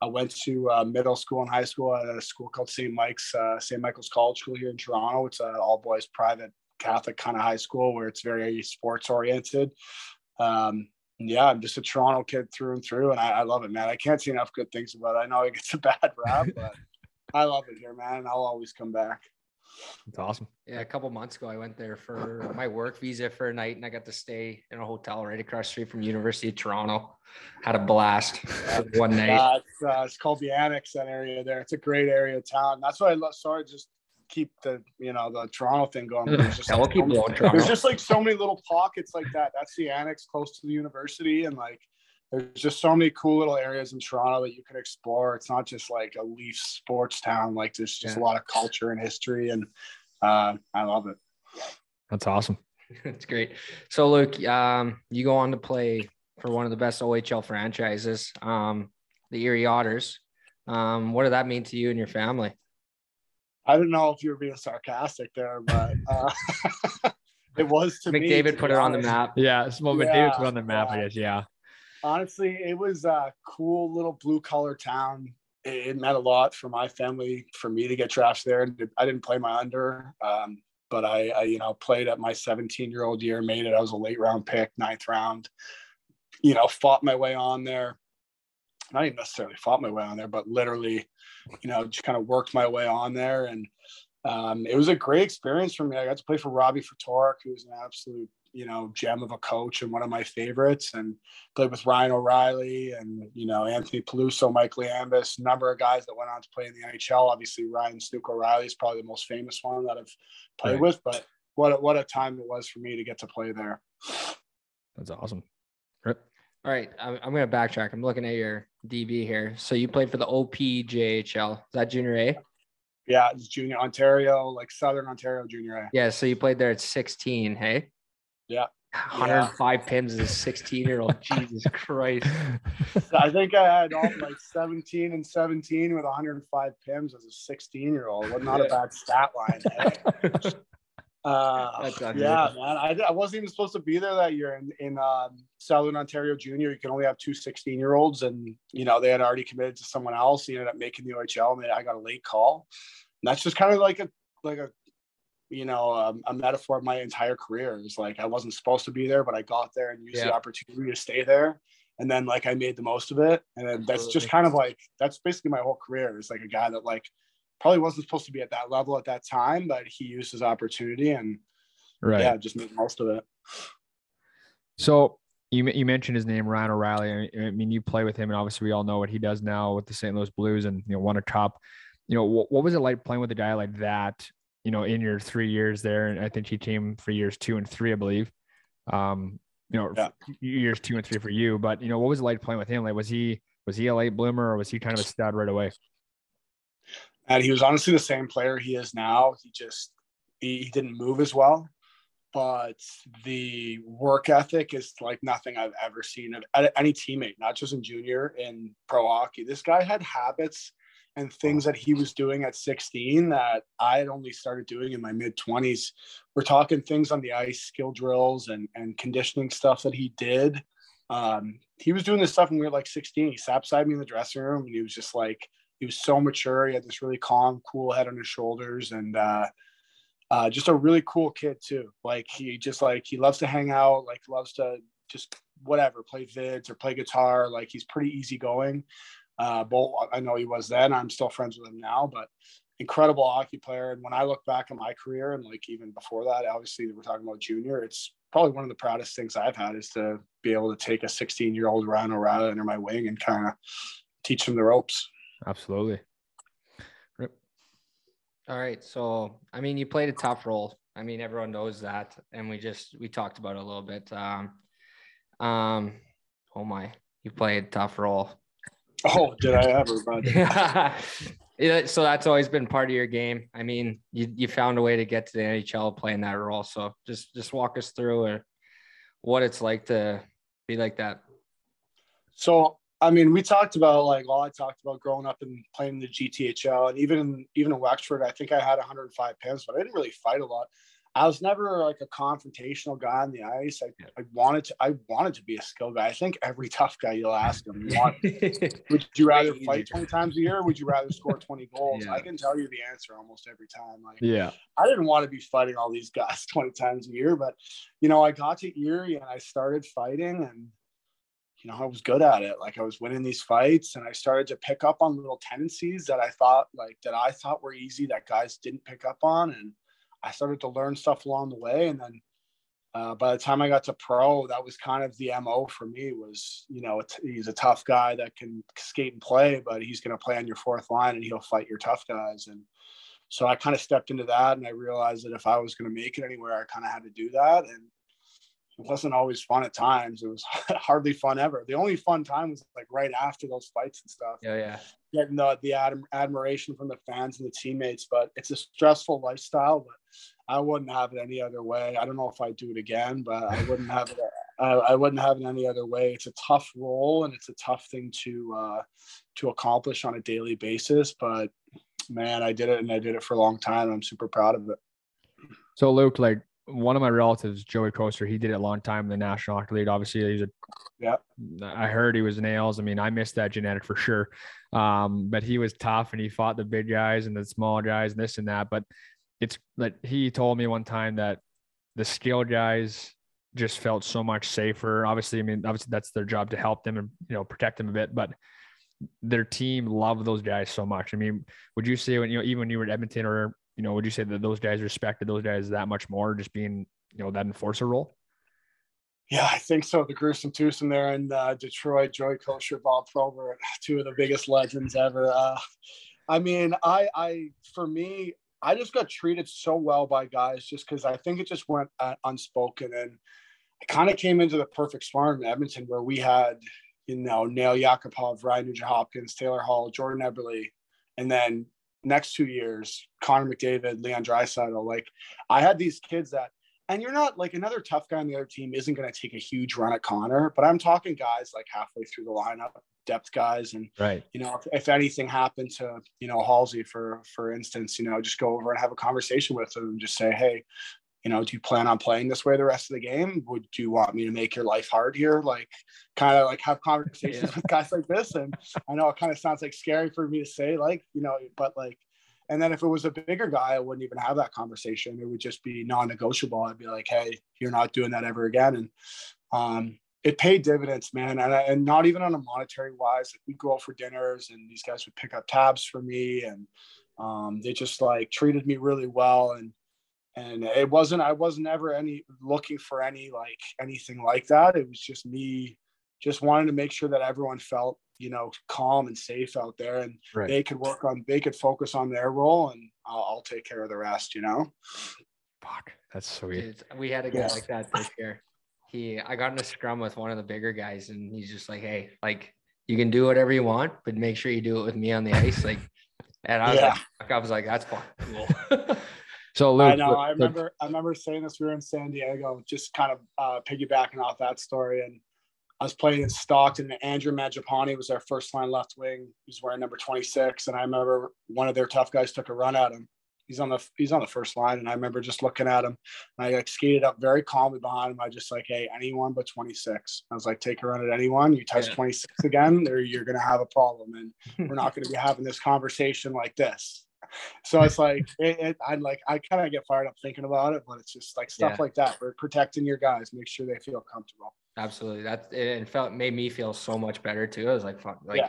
I went to uh, middle school and high school at a school called St. Mike's, uh, St. Michael's College School here in Toronto. It's an all boys private Catholic kind of high school where it's very sports oriented. Um, yeah, I'm just a Toronto kid through and through, and I, I love it, man. I can't see enough good things about it. I know it gets a bad rap, but I love it here, man. And I'll always come back. It's awesome. Yeah, a couple months ago, I went there for my work visa for a night, and I got to stay in a hotel right across the street from University of Toronto. Had a blast one night. Uh, it's, uh, it's called the Annex, that area there. It's a great area of town. That's why I love. Sorry, just keep the you know the Toronto thing going. but There's just, Yeah, we'll keep going, there's Toronto. just like so many little pockets like that. That's the Annex close to the university, and like there's just so many cool little areas in Toronto that you can explore. It's not just like a Leaf sports town. Like there's just Yeah. a lot of culture and history, and uh, I love it. That's awesome. That's great. So, Luke, um, you go on to play for one of the best OHL franchises, um, the Erie Otters. Um, what did that mean to you and your family? I don't know if you were being sarcastic there, but uh, it was to me. McDavid put be it on the map. Yeah, it's well, McDavid Yeah, put on the map, I guess. Yeah. Honestly, it was a cool little blue collar town. it, it meant a lot for my family for me to get drafted there. And I didn't play my under, um, but I, I, you know, played at my 17 year old year, made it. I was a late round pick, ninth round. You know, fought my way on there. Not even necessarily fought my way on there, but literally, you know, just kind of worked my way on there. And um, it was a great experience for me. I got to play for Robbie Ftorek, who was an absolute you know, gem of a coach and one of my favorites. And played with Ryan O'Reilly and you know Anthony Peluso, Mike Liambis, a number of guys that went on to play in the NHL. Obviously, Ryan Snook O'Reilly is probably the most famous one that I've played right. with. But what a, what a time it was for me to get to play there. That's awesome. All right, I'm, I'm going to backtrack. I'm looking at your DB here. So you played for the OPJHL. Is that junior A? Yeah, it's junior Ontario, like Southern Ontario junior A. Yeah, so you played there at 16, hey? Yeah. 105 yeah. pins as a 16 year old. Jesus Christ. I think I had all like 17 and 17 with 105 pims as a 16 year old. Not yeah. a bad stat line. Uh, yeah, man. I, I wasn't even supposed to be there that year in, in um, Southern Ontario Junior. You can only have two 16 year olds, and you know they had already committed to someone else. He ended up making the OHL. And I got a late call. And that's just kind of like a like a you know, um, a metaphor of my entire career. It's like I wasn't supposed to be there, but I got there and used yeah. the opportunity to stay there. And then like I made the most of it. And then that's just kind of like that's basically my whole career. Is like a guy that like probably wasn't supposed to be at that level at that time, but he used his opportunity and right. yeah, just made most of it. So you, you mentioned his name, Ryan O'Reilly. I mean, you play with him, and obviously we all know what he does now with the St. Louis Blues, and you know, won a cup. You know, what, what was it like playing with a guy like that you know, in your three years there, and I think he came for years two and three, I believe. Um, you know, yeah. years two and three for you. But you know, what was it like playing with him? Like, was he was he a late bloomer, or was he kind of a stud right away? And he was honestly the same player he is now. He just he, he didn't move as well, but the work ethic is like nothing I've ever seen of any teammate, not just in junior in pro hockey. This guy had habits and things that he was doing at 16 that I had only started doing in my mid 20s. We're talking things on the ice, skill drills, and and conditioning stuff that he did. Um, he was doing this stuff when we were like 16. He sat beside me in the dressing room, and he was just like he was so mature. He had this really calm, cool head on his shoulders, and uh, uh, just a really cool kid too. Like he just like he loves to hang out, like loves to just whatever play vids or play guitar. Like he's pretty easygoing. Uh, I know he was then. I'm still friends with him now, but incredible hockey player. And when I look back at my career and like even before that, obviously we're talking about junior, it's probably one of the proudest things I've had is to be able to take a 16 year old Ryan O'Reilly under my wing and kind of teach him the ropes. Absolutely. Rip. All right. So, I mean, you played a tough role. I mean, everyone knows that. And we just, we talked about it a little bit. Um, um, oh my, you played a tough role. Oh, did I ever, bud? yeah. So that's always been part of your game. I mean, you, you found a way to get to the NHL playing that role. So just just walk us through what it's like to be like that. So I mean, we talked about like all I talked about growing up and playing the GTHL, and even even in Wexford, I think I had 105 pounds, but I didn't really fight a lot. I was never like a confrontational guy on the ice. I, I wanted to I wanted to be a skill guy. I think every tough guy you'll ask him, you want, would you rather fight 20 times a year or would you rather score 20 goals? Yeah. I can tell you the answer almost every time. Like yeah, I didn't want to be fighting all these guys 20 times a year, but you know, I got to Erie and I started fighting and you know, I was good at it. Like I was winning these fights and I started to pick up on little tendencies that I thought like that I thought were easy that guys didn't pick up on and I started to learn stuff along the way. And then uh, by the time I got to pro, that was kind of the MO for me was, you know, he's a tough guy that can skate and play, but he's going to play on your fourth line and he'll fight your tough guys. And so I kind of stepped into that and I realized that if I was going to make it anywhere, I kind of had to do that. And it wasn't always fun at times. It was hardly fun ever. The only fun time was like right after those fights and stuff. Yeah, yeah. Getting the the ad- admiration from the fans and the teammates, but it's a stressful lifestyle. But I wouldn't have it any other way. I don't know if I'd do it again, but I wouldn't have it. I, I wouldn't have it any other way. It's a tough role and it's a tough thing to uh, to accomplish on a daily basis. But man, I did it and I did it for a long time. I'm super proud of it. So Luke, like one of my relatives, Joey Kocur, he did it a long time in the National Hockey League. Obviously, he's a Yeah. I heard he was nails. I mean, I missed that genetic for sure. Um, but he was tough and he fought the big guys and the small guys and this and that. But it's like he told me one time that the skilled guys just felt so much safer. Obviously, I mean, obviously that's their job to help them and you know protect them a bit, but their team loved those guys so much. I mean, would you say when you know even when you were at Edmonton or you know, would you say that those guys respected those guys that much more, just being you know that enforcer role? Yeah, I think so. The gruesome twosome there in uh, Detroit, Joey Kocur, Bob Probert, two of the biggest legends ever. Uh, I mean, I, I, for me, I just got treated so well by guys just because I think it just went uh, unspoken. And I kind of came into the perfect storm in Edmonton where we had, you know, Nail Yakupov, Ryan Nugent Hopkins, Taylor Hall, Jordan Eberle, and then next two years, Connor McDavid, Leon Draisaitl. Like I had these kids that, and you're not like another tough guy on the other team isn't going to take a huge run at Connor, but I'm talking guys like halfway through the lineup depth guys. And right, you know, if, if anything happened to you know Halsey, for for instance, you know, just go over and have a conversation with him and just say, hey, you know, do you plan on playing this way the rest of the game? Would you want me to make your life hard here? Like, kind of like have conversations yeah. with guys like this. And I know it kind of sounds like scary for me to say, like, you know, but like, and then if it was a bigger guy, I wouldn't even have that conversation. It would just be non-negotiable. I'd be like, hey, you're not doing that ever again. And um, it paid dividends, man. And, and not even on a monetary wise. Like we'd go out for dinners and these guys would pick up tabs for me and um, they just like treated me really well. And and it wasn't I wasn't ever any looking for any like anything like that. It was just me just wanting to make sure that everyone felt you know calm and safe out there and right. they could work on they could focus on their role and I'll, I'll take care of the rest you know fuck that's sweet we had a guy like that this year he I got in a scrum with one of the bigger guys and he's just like, hey, like you can do whatever you want, but make sure you do it with me on the ice. Like and I was yeah. like I was like, that's fine. Cool. so Luke, I know I remember I remember saying this we were in San Diego, just kind of uh, piggybacking off that story. And I was playing in Stockton and Andrew Mangiapane was our first line left wing. He was wearing number 26. And I remember one of their tough guys took a run at him he's on the he's on the first line, and I remember just looking at him. I like skated up very calmly behind him. I just like, hey, anyone but 26. I was like, take a run at anyone. You touch yeah. 26 again, or you're gonna have a problem, and we're not gonna be having this conversation like this. So it's like it, it I like I kind of get fired up thinking about it, but it's just like stuff yeah. like that. We're protecting your guys, make sure they feel comfortable. Absolutely, that it felt made me feel so much better too. I was like, fuck, like. Yeah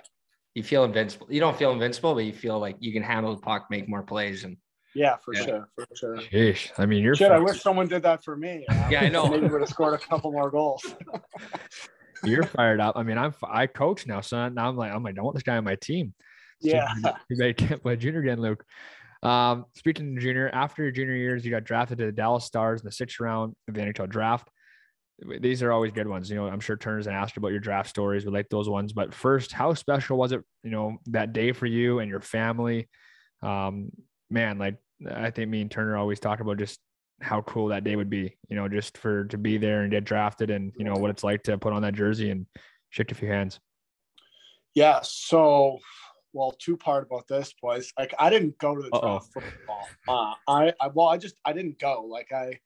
you feel invincible. You don't feel invincible, but you feel like you can handle the puck, make more plays, and yeah, for yeah. sure, for sure. Sheesh. I mean, you're. Shit, I wish someone did that for me. yeah, I know. Maybe would have scored a couple more goals. you're fired up. I mean, I'm I coach now, son. Now I'm like, I'm like, I want this guy on my team. Yeah. You can't play junior again, Luke. Um, speaking of junior, after your junior years, you got drafted to the Dallas Stars in the sixth round of the NHL draft. These are always good ones. You know, I'm sure Turner's and asked about your draft stories. We like those ones. But first, how special was it, you know, that day for you and your family? Um, man, like I think me and Turner always talk about just how cool that day would be, you know, just for to be there and get drafted and, you know, what it's like to put on that jersey and shake a few hands. Yeah. So, well, two part about this was like, I didn't go to the draft football. Uh, I, I, well, I just, I didn't go. Like I,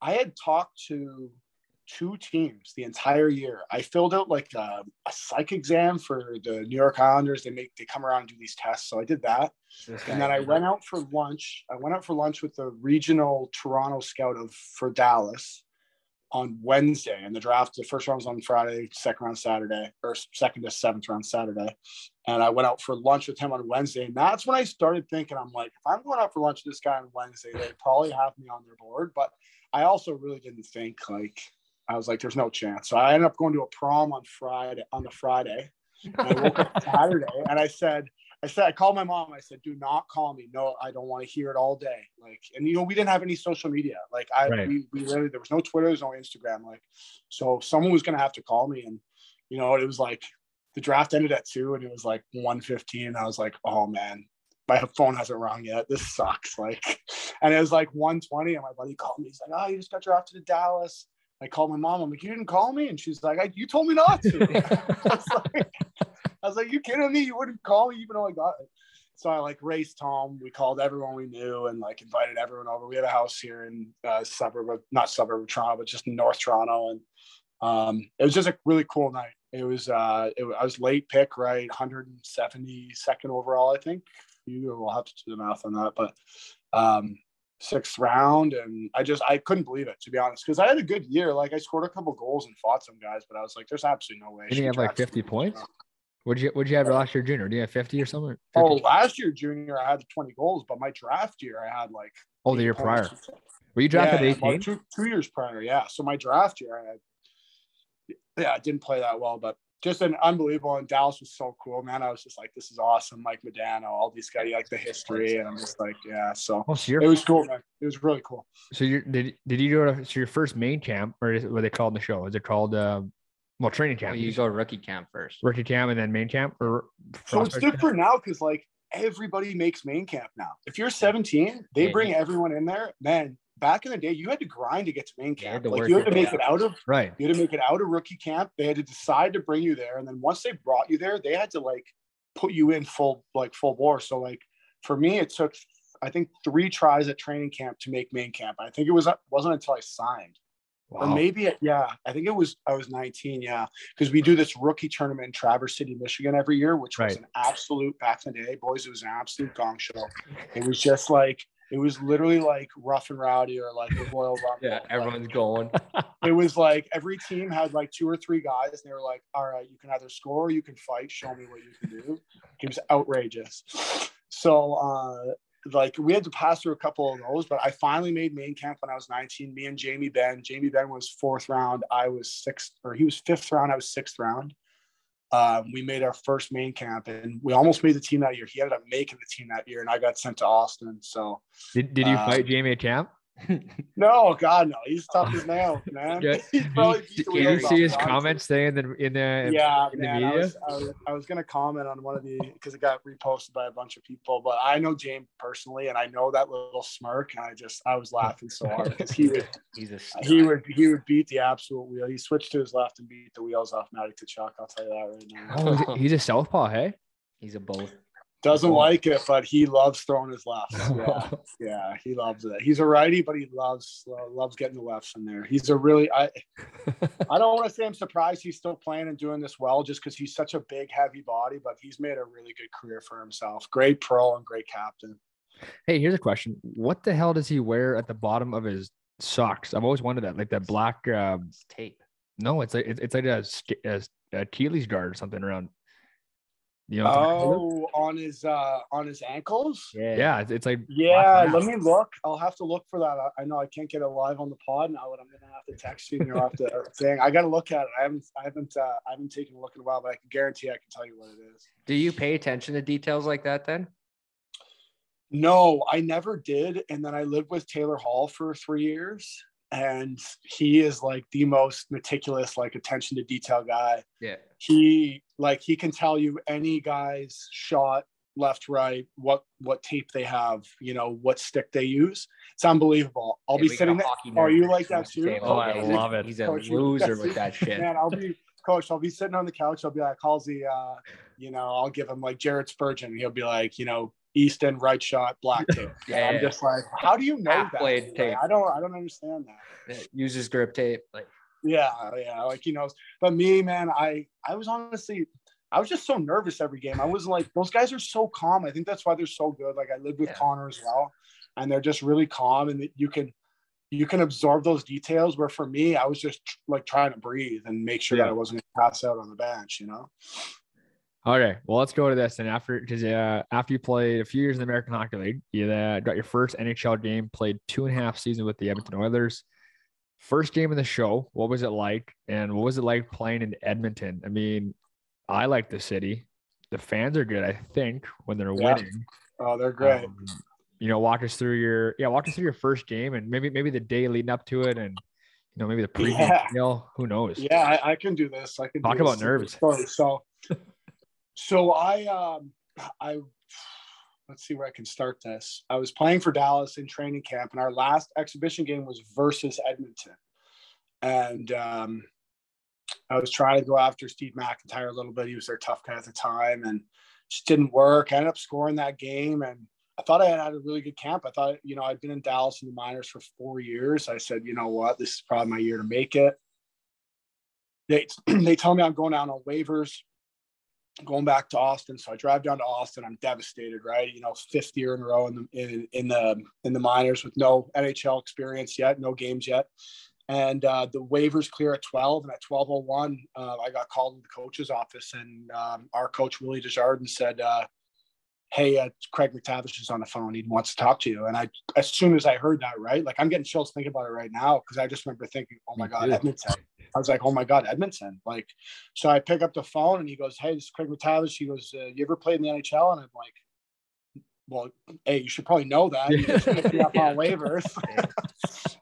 I had talked to two teams the entire year. I filled out like a, a, psych exam for the New York Islanders. They make they come around and do these tests. So I did that. And then I went out for lunch. I went out for lunch with the regional Toronto scout of for Dallas on Wednesday. And the draft, the first round was on Friday, second round Saturday, or second to seventh round Saturday. And I went out for lunch with him on Wednesday. And that's when I started thinking, I'm like, if I'm going out for lunch with this guy on Wednesday, they probably have me on their board. But I also really didn't think like I was like, there's no chance. So I ended up going to a prom on Friday, on the Friday. And I woke up Saturday and I said, I said, I called my mom. I said, do not call me. No, I don't want to hear it all day. Like, and you know, we didn't have any social media. Like I, right. we, we literally, there was no Twitter, there's no Instagram. Like, so someone was going to have to call me and, you know, it was like the draft ended at two and it was like 115. I was like, oh man, my phone hasn't rung yet. This sucks. Like, and it was like 120 and my buddy called me. He's like, oh, you just got drafted to Dallas. I called my mom. I'm like, you didn't call me? And she's like, you told me not to. I, was like, you kidding me? You wouldn't call me even though I got it. So I like raced home. We called everyone we knew and like invited everyone over. We had a house here in uh, suburb of, not suburb of Toronto, but just North Toronto. And um, it was just a really cool night. It was uh, it, I was late pick, right, 172nd overall, I think. You will have to do the math on that, but um, sixth round, and I just I couldn't believe it to be honest because I had a good year. Like I scored a couple goals and fought some guys, but I was like, there's absolutely no way. Did you have like 50 points? Would you What'd you have last year junior? Do you have 50 or something? 50? Oh, last year junior, I had 20 goals, but my draft year, I had like. Oh, the year prior. Were you drafted yeah, 18? Two, two years prior, yeah. So my draft year, I had. Yeah, I didn't play that well, but just an unbelievable. And Dallas was so cool, man. I was just like, this is awesome. Mike Modano, all these guys, like the history, and I'm just like, yeah. So, oh, so it was cool, man. It was really cool. So you did did you go to so your first main camp, or what they called in the show? Is it called uh, well training camp? Well, you go rookie camp first. Rookie camp and then main camp, or so it's different now because like everybody makes main camp now. If you're 17, they Yeah, bring yeah. everyone in there. Man, back in the day, you had to grind to get to main Yeah, you camp. to like you had to make up. it out of right? you had to make it out of rookie camp. They had to decide to bring you there, and then once they brought you there, they had to like put you in full like full bore. So like for me, it took I think three tries at training camp to make main camp. I think it was wasn't until I signed, or maybe it, yeah, I think it was I was 19, yeah, because we do this rookie tournament in Traverse City, Michigan every year, which was an absolute back in the day, boys. It was an absolute gong show. It was just like. It was literally like rough and rowdy or like the Royal Rumble. Yeah, Like, everyone's going. it was like every team had like two or three guys, and they were like, "All right, you can either score or you can fight. Show me what you can do." It was outrageous. So, uh, like, we had to pass through a couple of those, but I finally made main camp when I was 19. Me and Jamie Benn. Jamie Benn was fourth round. I was sixth, or he was fifth round. I was sixth round. Um, we made our first main camp, and we almost made the team that year. He ended up making the team that year, and I got sent to Austin. So, Did, did you Uh, fight Jamie at camp? no, God, no, he's tough as nails, man. Yeah. He's probably beat the Did you see his me, honestly. comments there in the in the yeah, in the man. I was, I was I was gonna comment on one of the because it got reposted by a bunch of people, but I know James personally, and I know that little smirk, and I just I was laughing so hard because he would He's a he would he would beat the absolute wheel. He switched to his left and beat the wheels off Matty Tkachuk. I'll tell you that right now. Oh, he's a southpaw, hey? He's a both. Doesn't like it, but he loves throwing his left. Yeah, yeah, he loves it. He's a righty, but he loves loves getting the lefts in there. He's a really I I don't want to say I'm surprised he's still playing and doing this well just because he's such a big, heavy body, but he's made a really good career for himself. Great pro and great captain. Hey, here's a question. What the hell does he wear at the bottom of his socks? I've always wondered that. Like that black uh, tape. no, it's like it's, it's like a, sk- a, a Achilles guard or something around. You know, what I'm talking about? Oh, on his uh on his ankles. yeah, it's, it's like Yeah, let me look. I'll have to look for that. I- I know I can't get it live on the pod now, but I'm gonna have to text you and you'll have to thing. I gotta look at it. I haven't I haven't uh, I haven't taken a look in a while, but I can guarantee I can tell you what it is. Do you pay attention to details like that then? No, I never did. And then I lived with Taylor Hall for three years. And he is like the most meticulous, like attention to detail guy. Yeah. He like he can tell you any guy's shot, left, right, what what tape they have, you know, what stick they use. It's unbelievable. I'll be sitting there. Are you like that too? Oh, I love it. He's a Coach, loser with that shit. Man, I'll be coach. I'll be sitting on the couch. I'll be like, Halsey, uh, you know, I'll give him like Jared Spurgeon. He'll be like, you know, Easton right shot, black tape. Yeah, I'm just like, how do you know Half that? blade Like, tape. I don't, I don't understand that. Yeah, Uses grip tape. Like Yeah, yeah, like he knows. But me, man, I, I was honestly, I was just so nervous every game. I was like, those guys are so calm. I think that's why they're so good. Like I lived with Yeah. Connor as well, and they're just really calm, and you can, you can absorb those details. Where for me, I was just like trying to breathe and make sure Yeah. that I wasn't gonna pass out on the bench. You know. Okay, well, let's go to this. And after, because uh, after you played a few years in the American Hockey League, you uh, got your first NHL game, played two and a half seasons with the Edmonton Oilers. First game of the show, what was it like? And what was it like playing in Edmonton? I mean, I like the city. The fans are good, I think, when they're Yeah. winning. Oh, they're great. Um, you know, walk us through your yeah, walk us through your first game and maybe maybe the day leading up to it, and you know maybe the pregame Yeah. meal. Who knows? Yeah, I, I can do this. I can Talk about nerves. story. So, so I, um, I, let's see where I can start this. I was playing for Dallas in training camp, and our last exhibition game was versus Edmonton, and um, I was trying to go after Steve McIntyre a little bit. He was their tough guy at the time, and just didn't work. I ended up scoring that game, and I thought I had had a really good camp. I thought, you know, I'd been in Dallas in the minors for four years. I said, you know what, this is probably my year to make it. they they tell me I'm going down on waivers, going back to Austin. So I drive down to Austin. I'm devastated, right? You know, fifth year in a row in the in, in the in the minors with no NHL experience yet, no games yet. And uh, the waivers clear at 12, and at 12:01, uh, I got called to the coach's office, and um, our coach Willie Desjardins said, uh, "Hey, uh, Craig MacTavish is on the phone. He wants to talk to you." And I, as soon as I heard that, right, like I'm getting chills thinking about it right now because I just remember thinking, "Oh my God. Edmonton." I was like, "Oh my God, Edmonton!" Like, so I pick up the phone, and he goes, "Hey, this is Craig MacTavish." He goes, uh, "You ever played in the NHL?" And I'm like. Well, hey, you should probably know that. You just up on waivers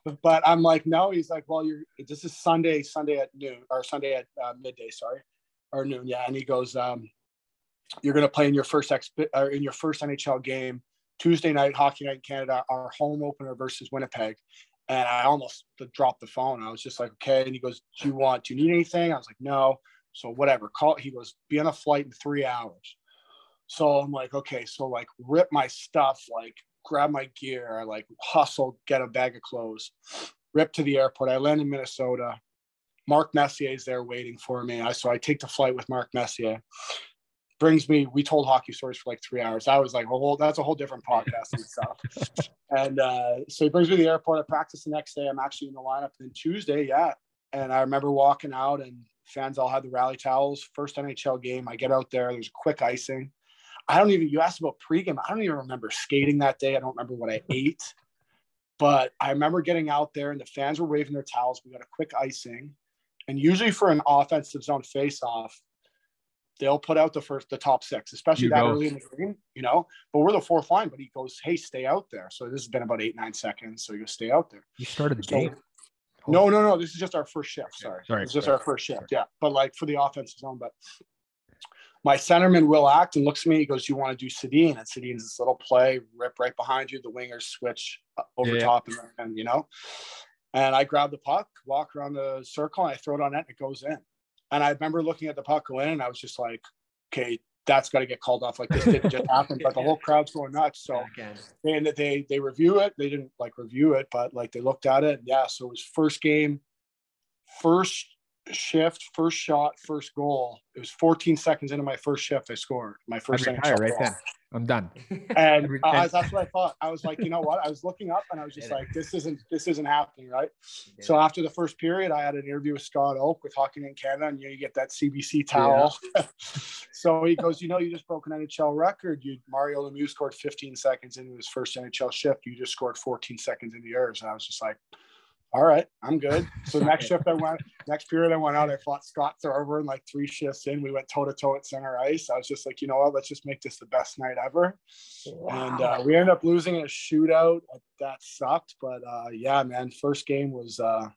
but I'm like, no. He's like, well, you're. This is Sunday, Sunday at noon or Sunday at uh, midday, sorry, or noon. Yeah, and he goes, um, you're going to play in your first exp- or in your first NHL game Tuesday night, Hockey Night in Canada, our home opener versus Winnipeg. And I almost dropped the phone. I was just like, okay. And he goes, do you want? Do you need anything? I was like, no. So whatever. Call. He goes, be on a flight in three hours. So I'm like, okay. So like, rip my stuff, like grab my gear, like hustle, get a bag of clothes, rip to the airport. I land in Minnesota. Mark Messier is there waiting for me. I so I take the flight with Mark Messier. Brings me, we told hockey stories for like three hours. I was like, oh, that's a whole different podcast and stuff. And uh, so he brings me to the airport. I practice the next day. I'm actually in the lineup. Then Tuesday, yeah. And I remember walking out and fans all had the rally towels. First NHL game. I get out there. There's a quick icing. I don't even, you asked about pregame. I don't even remember skating that day. I don't remember what I ate. But I remember getting out there and the fans were waving their towels. We got a quick icing. And usually for an offensive zone face-off, they'll put out the first, the top six, especially You that go. early in the game, you know. But we're the fourth line. But he goes, "Hey, stay out there." So this has been about eight, nine seconds. So you go stay out there. You started the So- game. No, no, no. This is just our first shift. Sorry. Sorry. It's just our first shift. Yeah. But like for the offensive zone. But my centerman Will Acton looks at me. He goes, You want to do Sedin? And Sedin's this little play, rip right behind you. The wingers switch uh, over Yeah. top and, and, you know. And I grab the puck, walk around the circle, and I throw it on net and it goes in. And I remember looking at the puck go in and I was just like, Okay, that's got to get called off. Like this didn't just happen. But the whole crowd's going nuts. So Again. and they they review it. They didn't like review it, but like they looked at it. Yeah, so it was first game, first shift, first shot, first goal. It was 14 seconds into my first shift. I scored my I'd first retire NHL right goal. then. I'm done. And that's what I thought. I was like, you know what? I was looking up and I was just like, this isn't this isn't happening, right? So after the first period, I had an interview with Scott Oake with Hockey in Canada, and you, know, you get that CBC towel. so he goes, you know, you just broke an NHL record. You Mario Lemieux scored 15 seconds into his first NHL shift. You just scored 14 seconds into yours, and I was just like, all right, I'm good. So next shift I went, next period I went out. I fought Scott Thorburn and like three shifts in. We went toe to toe at center ice. I was just like, you know what? Let's just make this the best night ever and uh, we ended up losing in a shootout. That sucked, but uh, yeah, man, first game was uh,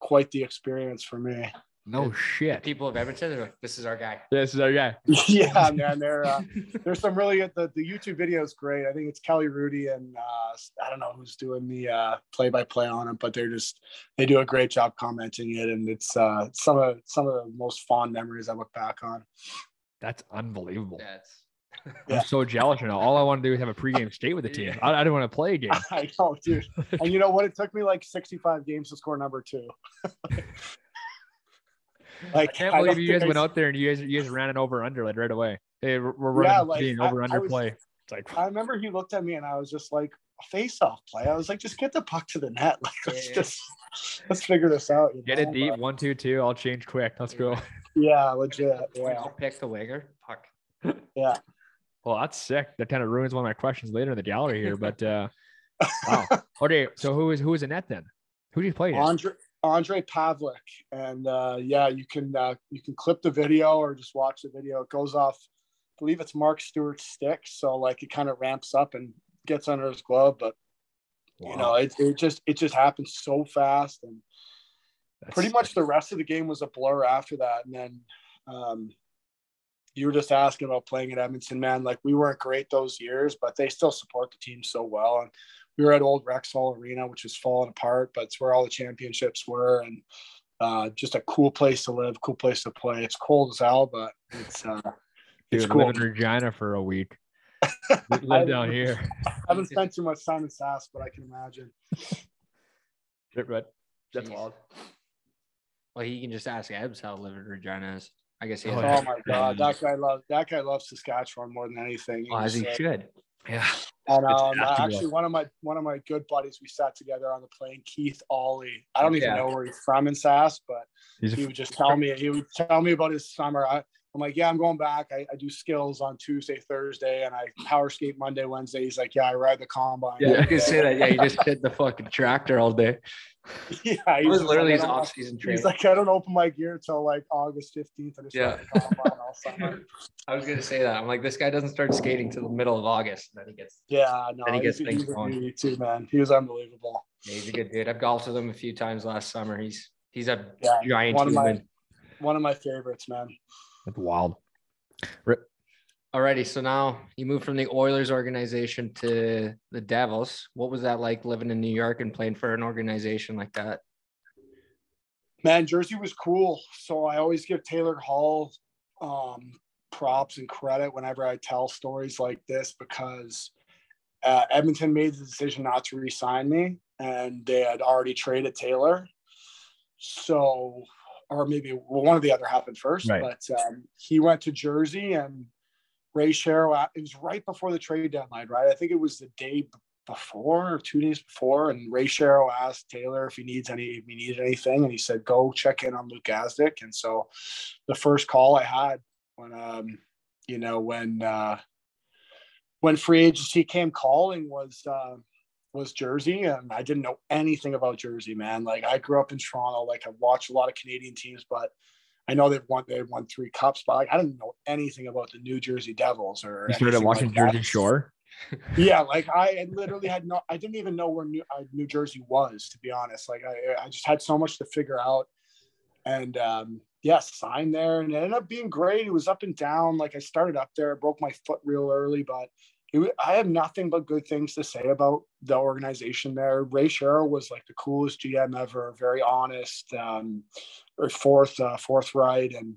quite the experience for me. No The shit. people of Edmonton, are like, this is our guy. This is our guy. yeah, man, there uh, there's some really. The, the YouTube video is great. I think it's Kelly Hrudey and uh, I don't know who's doing the uh, play-by-play on it, but they're just they do a great job commenting it, and it's uh, some of some of the most fond memories I look back on. That's unbelievable. That's Yeah. I'm so jealous now. All I want to do is have a pregame skate with the team. I, I didn't want to play a game. I know, dude. And you know what? It took me like 65 games to score number two. Like I can't believe don't you guys went out there and you guys you guys ran it over under like right away. Hey, we're, we're running Yeah, like, being over I under was- play. It's like I remember he looked at me and I was just like, face off play. I was like, just get the puck to the net. Like, let's Yeah. just let's figure this out. get know? it deep. But, One, two, two. I'll change quick. Let's go. yeah, legit. when Yeah. you pick the winger. Puck. Yeah. Well, that's sick. That kind of ruins one of my questions later in the gallery here. But uh wow. Okay, so who is who is in net then? Who do you play? against? Andre Andre Pavelec. And uh, yeah, you can uh, you can clip the video or just watch the video. It goes off, I believe it's Mark Stuart's stick. So like it kind of ramps up and gets under his glove, but you know, it, it just it just happens so fast and that's pretty much the rest of the game was a blur after that. And then um, you were just asking about playing at Edmonton, man. Like we weren't great those years, but they still support the team so well. And we were at Old Rexall Arena, which was falling apart, but it's where all the championships were, and uh, just a cool place to live, cool place to play. It's cold as hell, but it's uh, it's Dude, cool. in Regina for a week. We I live down here. I haven't spent too much time in Sask, but I can imagine. But that's Jeez. wild. Well, he can just ask Ebbs how livid Regina is. I guess he Oh, has. Oh my god, that guy loves that guy loves Saskatchewan more than anything. Well, as he was, uh, should. Yeah. And um, actually, one of my one of my good buddies, we sat together on the plane. Keith Aulie. I don't even Yeah. know where he's from in Sask, but He's he would just tell me. He would tell me about his summer. I, I'm like, yeah, I'm going back. I, I do skills on Tuesday, Thursday, and I power skate Monday, Wednesday. He's like, yeah, I ride the combine. Yeah, you can day." say that. Yeah, you just hit the fucking tractor all day. yeah. It was literally like, his off-season training. He's like, I don't open my gear till like August 15th. I just Yeah. the combine all summer. I was gonna say that. I'm like, this guy doesn't start skating till the middle of August. and Then he gets. Yeah, no, Then he he's, gets things he's going. too, man. He was unbelievable. Yeah, he's a good dude. I've golfed with him a few times last summer. He's he's a Yeah, giant one of my- human. One of my favorites, man. That's wild. Alrighty, so now you moved from the Oilers organization to the Devils. What was that like living in New York and playing for an organization like that? Man, Jersey was cool. So I always give Taylor Hall um, props and credit whenever I tell stories like this because uh, Edmonton made the decision not to re-sign me, and they had already traded Taylor. So, or maybe well, one of the other happened first, Right. but um, he went to Jersey and Ray Shero. It was right before the trade deadline, right? I think it was the day before or two days before, and Ray Shero asked Taylor if he needs any, if he needed anything, and he said, "Go check in on Luke Gazdic." And so, the first call I had when, um, you know, when uh, when free agency came calling was uh, was Jersey, and I didn't know anything about Jersey, man. Like I grew up in Toronto, like I watched a lot of Canadian teams, but I know they've won they've won three cups, but like I didn't know anything about the New Jersey Devils or You started watching like. Jersey Shore. Yeah, like I literally had no, I didn't even know where New, uh, New Jersey was, to be honest. Like I, I just had so much to figure out, and um, yeah, signed there, and it ended up being great. It was up and down. Like I started up there, I broke my foot real early, but it, I have nothing but good things to say about the organization there. Ray Shero was like the coolest GM ever, very honest, um, or fourth, uh, forthright, and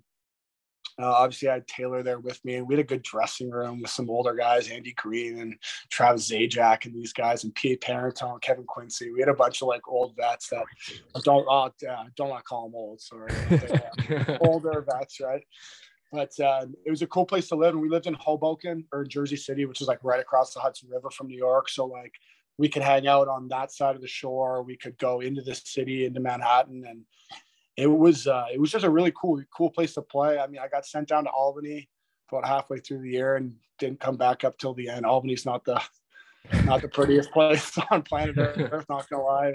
uh, obviously, I had Taylor there with me, and we had a good dressing room with some older guys, Andy Greene and Travis Zajac, and these guys, and P.A. Parenteau, Kevin Quincey. We had a bunch of like old vets that don't uh, don't want to call them old, sorry, uh, older vets, right? But uh, it was a cool place to live, and we lived in Hoboken or Jersey City, which is like right across the Hudson River from New York. So like we could hang out on that side of the shore. We could go into the city, into Manhattan, and it was uh, it was just a really cool cool place to play. I mean, I got sent down to Albany about halfway through the year and didn't come back up till the end. Albany's not the not the prettiest place on planet Earth. Not gonna lie,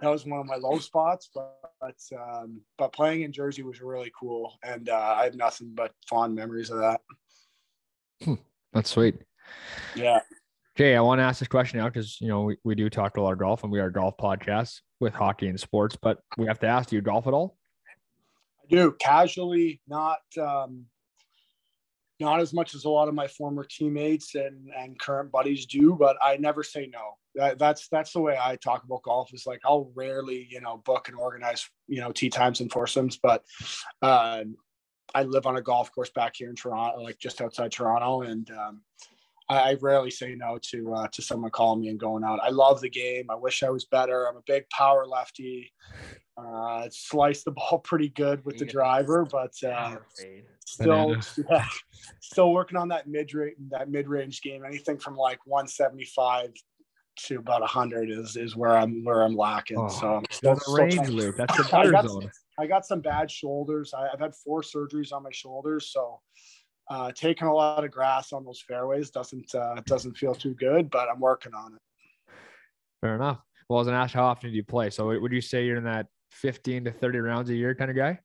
that was one of my low spots. But but, um, but playing in Jersey was really cool, and uh, I have nothing but fond memories of that. That's sweet. Yeah, Okay, I want to ask this question now because you know we, we do talk a lot of golf and we are a golf podcast with hockey and sports, but we have to ask, do you golf at all? I do casually, not um, not as much as a lot of my former teammates and and current buddies do, but I never say no. That, that's that's the way I talk about golf. Is like I'll rarely, you know, book and organize, you know, tee times and foursomes, but uh, I live on a golf course back here in Toronto, like just outside Toronto, and um, I, I rarely say no to uh, to someone calling me and going out. I love the game. I wish I was better. I'm a big power lefty. Uh, slice the ball pretty good with the driver, but uh, still, yeah, still working on that mid range that mid range game. Anything from like 175 to about 100 is is where I'm where I'm lacking. Oh, so I'm still, That's still range, trying- Luke. That's the I got- zone. I got some bad shoulders. I, I've had four surgeries on my shoulders, so uh, taking a lot of grass on those fairways doesn't uh, doesn't feel too good. But I'm working on it. Fair enough. Well, I was gonna ask how often do you play? So would you say you're in that 15 to 30 rounds a year kind of guy?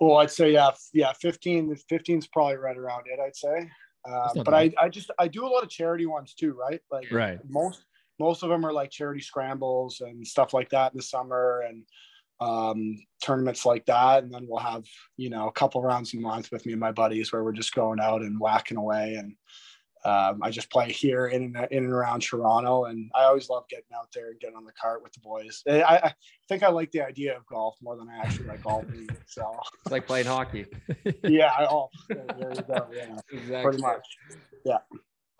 Well, I'd say yeah, yeah, 15. 15 is probably right around it. I'd say. Uh, but I, I just I do a lot of charity ones too, right? Like Right. most most of them are like charity scrambles and stuff like that in the summer and um, tournaments like that. And then we'll have you know a couple rounds a month with me and my buddies where we're just going out and whacking away. And um, I just play here in and in and around Toronto, and I always love getting out there and getting on the cart with the boys. I, I think I like the idea of golf more than I actually like golfing. So It's like playing hockey. yeah, I, oh, there you go. Yeah, Exactly. pretty much. Yeah.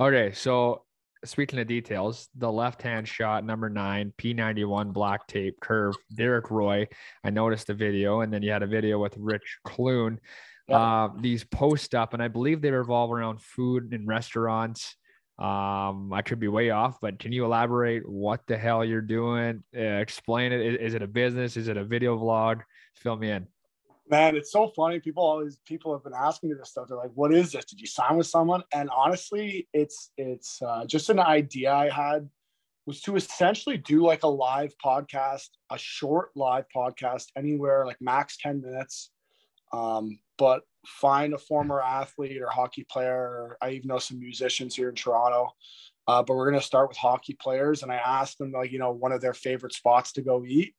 Okay, so speaking of details, the left hand shot, number nine, P91 black tape curve, Derek Roy. I noticed the video, and then you had a video with Rich Clune. Yeah. Uh, these post up, and I believe they revolve around food and restaurants. Um, I could be way off, but can you elaborate what the hell you're doing? Uh, explain it. Is, is it a business? Is it a video vlog? Fill me in. Man, it's so funny. People always people have been asking me this stuff. They're like, "What is this? Did you sign with someone?" And honestly, it's it's uh, just an idea I had was to essentially do like a live podcast, a short live podcast anywhere, like max ten minutes, um, but find a former athlete or hockey player. I even know some musicians here in Toronto. Uh, but we're going to start with hockey players. And I asked them, like, you know, one of their favorite spots to go eat.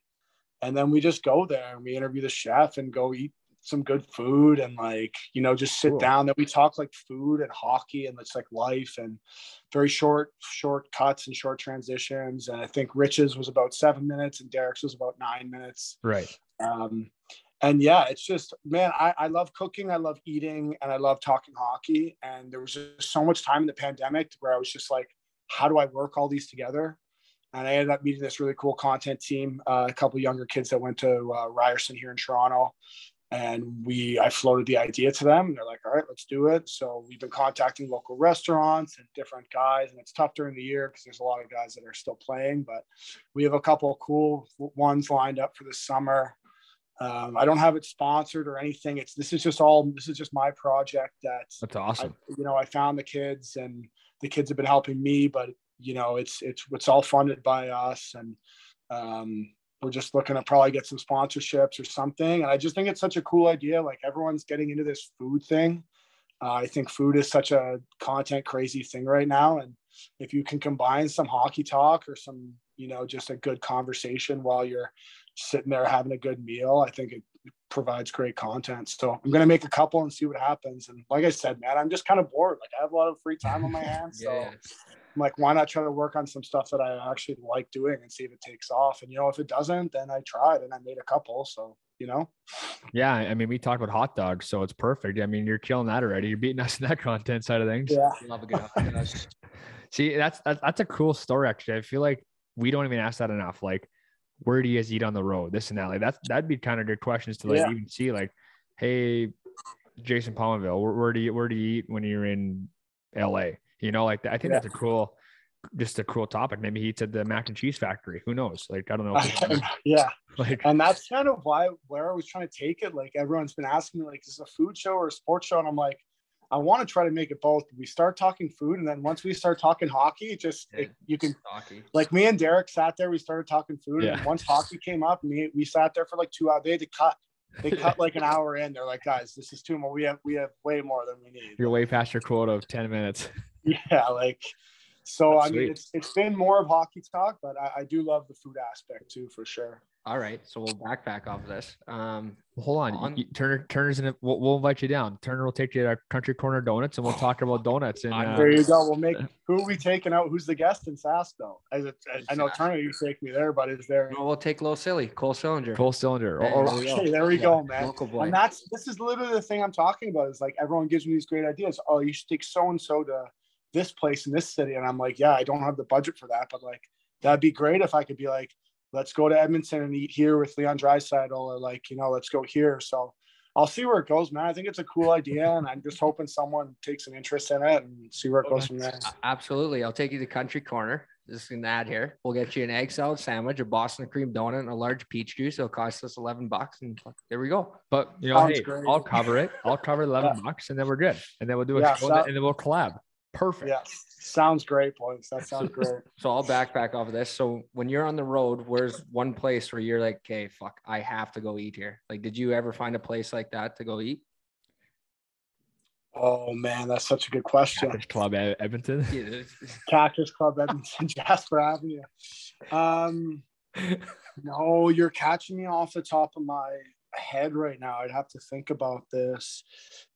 And then we just go there and we interview the chef and go eat some good food and like, you know, just sit Cool. down. Then we talk like food and hockey and it's like life and very short, short cuts and short transitions. And I think Rich's was about seven minutes and Derek's was about nine minutes. Right. Um, and yeah, it's just, man, I, I love cooking, I love eating, and I love talking hockey. And there was just so much time in the pandemic where I was just like, how do I work all these together? And I ended up meeting this really cool content team, uh, a couple younger kids that went to uh, Ryerson here in Toronto. And we, I floated the idea to them, and they're like, "All right, let's do it." So we've been contacting local restaurants and different guys, and it's tough during the year because there's a lot of guys that are still playing. But we have a couple of cool ones lined up for the summer. Um, I don't have it sponsored or anything. It's this is just all this is just my project that That's I, awesome. you know I found the kids and the kids have been helping me, but you know it's it's it's all funded by us and um, we're just looking to probably get some sponsorships or something. And I just think it's such a cool idea. Like everyone's getting into this food thing. Uh, I think food is such a content crazy thing right now, and if you can combine some hockey talk or some you know just a good conversation while you're sitting there having a good meal, I think it provides great content. So I'm gonna make a couple and see what happens. And like I said, man, I'm just kind of bored. Like I have a lot of free time on my hands, so Yeah. I'm like, why not try to work on some stuff that I actually like doing and see if it takes off? And you know, if it doesn't, then I tried and I made a couple. So you know, Yeah, I mean, we talked about hot dogs, so it's perfect. I mean, you're killing that already. You're beating us in that content side of things. yeah, Love a good hot dog. See, that's that's, that's a cool story. Actually, I feel like we don't even ask that enough. Like, where do you guys eat on the road? This and that. Like, that's that'd be kind of good questions to like Yeah. even see. Like, hey, Jason Palmerville, where, where do you where do you eat when you're in L.A.? You know, like. I think Yeah. that's a cool, just a cool topic. Maybe he said the mac and cheese factory. Who knows? Like, I don't know. if- yeah. like, And that's kind of why where I was trying to take it. Like everyone's been asking me, like, is this a food show or a sports show? And I'm like, I want to try to make it both. We start talking food, and then once we start talking hockey, just Yeah. it, you can Hockey. like me and Derek sat there. We started talking food, Yeah. and once hockey came up, me we sat there for like two hours. They had to cut. They cut like an hour in. They're like, guys, this is too much. We have we have way more than we need. you're way past your quota of ten minutes. Yeah, like so. That's I mean, sweet. it's it's been more of hockey talk, but I, I do love the food aspect too, for sure. All right, so we'll backpack off of this. Um, Well, hold on, On- You- Turner. Turner's in. A, we'll, we'll invite you down. Turner will take you to our Country Corner Donuts, and we'll talk about donuts. And uh, There you go. We'll make who are we taking out? Who's the guest in Sask though? As it, I, I know Turner, you take me there, but is there? well, we'll take low silly, Cole Sillinger. full cylinder. Hey, Or- or- there we go. Okay, there we Yeah, go, man. Local boy. And that's this is literally the thing I'm talking about. Is like everyone gives me these great ideas. Oh, you should take so and so to this place in this city, and I'm like, yeah, I don't have the budget for that, but like that'd be great if I could be like, let's go to Edmonton and eat here with Leon Draisaitl, or like you know, let's go here. So I'll see where it goes, man. I think it's a cool idea, and I'm just hoping someone takes an interest in it and see where it goes from there. Absolutely. I'll take you to Country Corner. Just an ad here. We'll get you an egg salad sandwich, a Boston cream donut, and a large peach juice. It'll cost us 11 bucks. And there we go. but you know, hey. I'll cover it. I'll cover eleven bucks, and then we're good. And then we'll do a Yeah, show, so- and then we'll collab. Perfect. Yeah, sounds great, boys. That sounds great. So I'll backpack off of this. So when you're on the road, where's one place where you're like, okay, fuck, I have to go eat here? Like, did you ever find a place like that to go eat? Oh man, that's such a good question. Cactus Club Ed- Edmonton. Yeah, Cactus Club Edmonton, Jasper Avenue. Um, no, you're catching me off the top of my head right now. I'd have to think about this.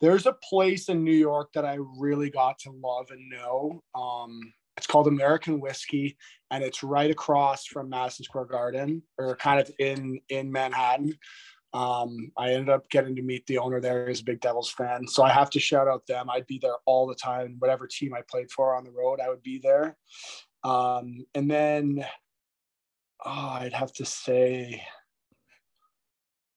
There's a place in New York that I really got to love and know. Um, it's called American Whiskey, and it's right across from Madison Square Garden, or kind of in in Manhattan. Um, I ended up getting to meet the owner there. He's a big Devils fan, so I have to shout out them. I'd be there all the time. Whatever team I played for on the road, I would be there. Um, and then oh, I'd have to say,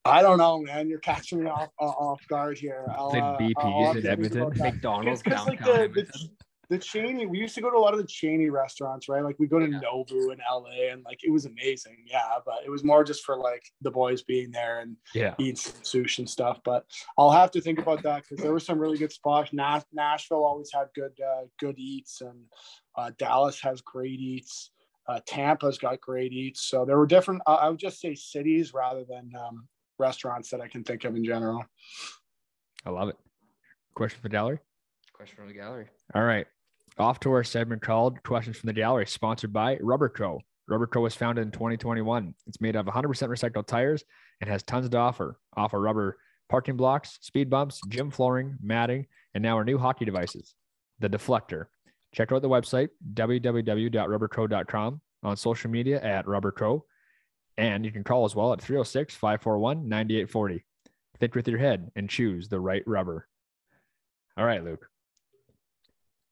I don't know, man. You're catching me off off guard here. I'll, Say uh, BP's I'll in Edmonton. McDonald's It's 'cause, downtown. like the, Edmonton. the the Cheney, we used to go to a lot of the Cheney restaurants, right? Like we go to Yeah. Nobu in LA and like it was amazing. Yeah. But it was more just for like the boys being there and Yeah. eating some sushi and stuff. But I'll have to think about that because there were some really good spots. Nash- Nashville always had good uh, good eats and uh, Dallas has great eats. Uh, Tampa's got great eats. So there were different, uh, I would just say cities rather than um, restaurants that I can think of in general. I love it. Question for the gallery. Question from the gallery. All right. Off to our segment called Questions from the Gallery, sponsored by Rubber Co. Rubber Co was founded in 2021. It's made of 100% recycled tires and has tons to offer. Offer rubber parking blocks, speed bumps, gym flooring, matting, and now our new hockey devices, the Deflector. Check out the website, www.rubberco.com, on social media at Rubberco. And you can call as well at 306 541 9840. Think with your head and choose the right rubber. All right, Luke.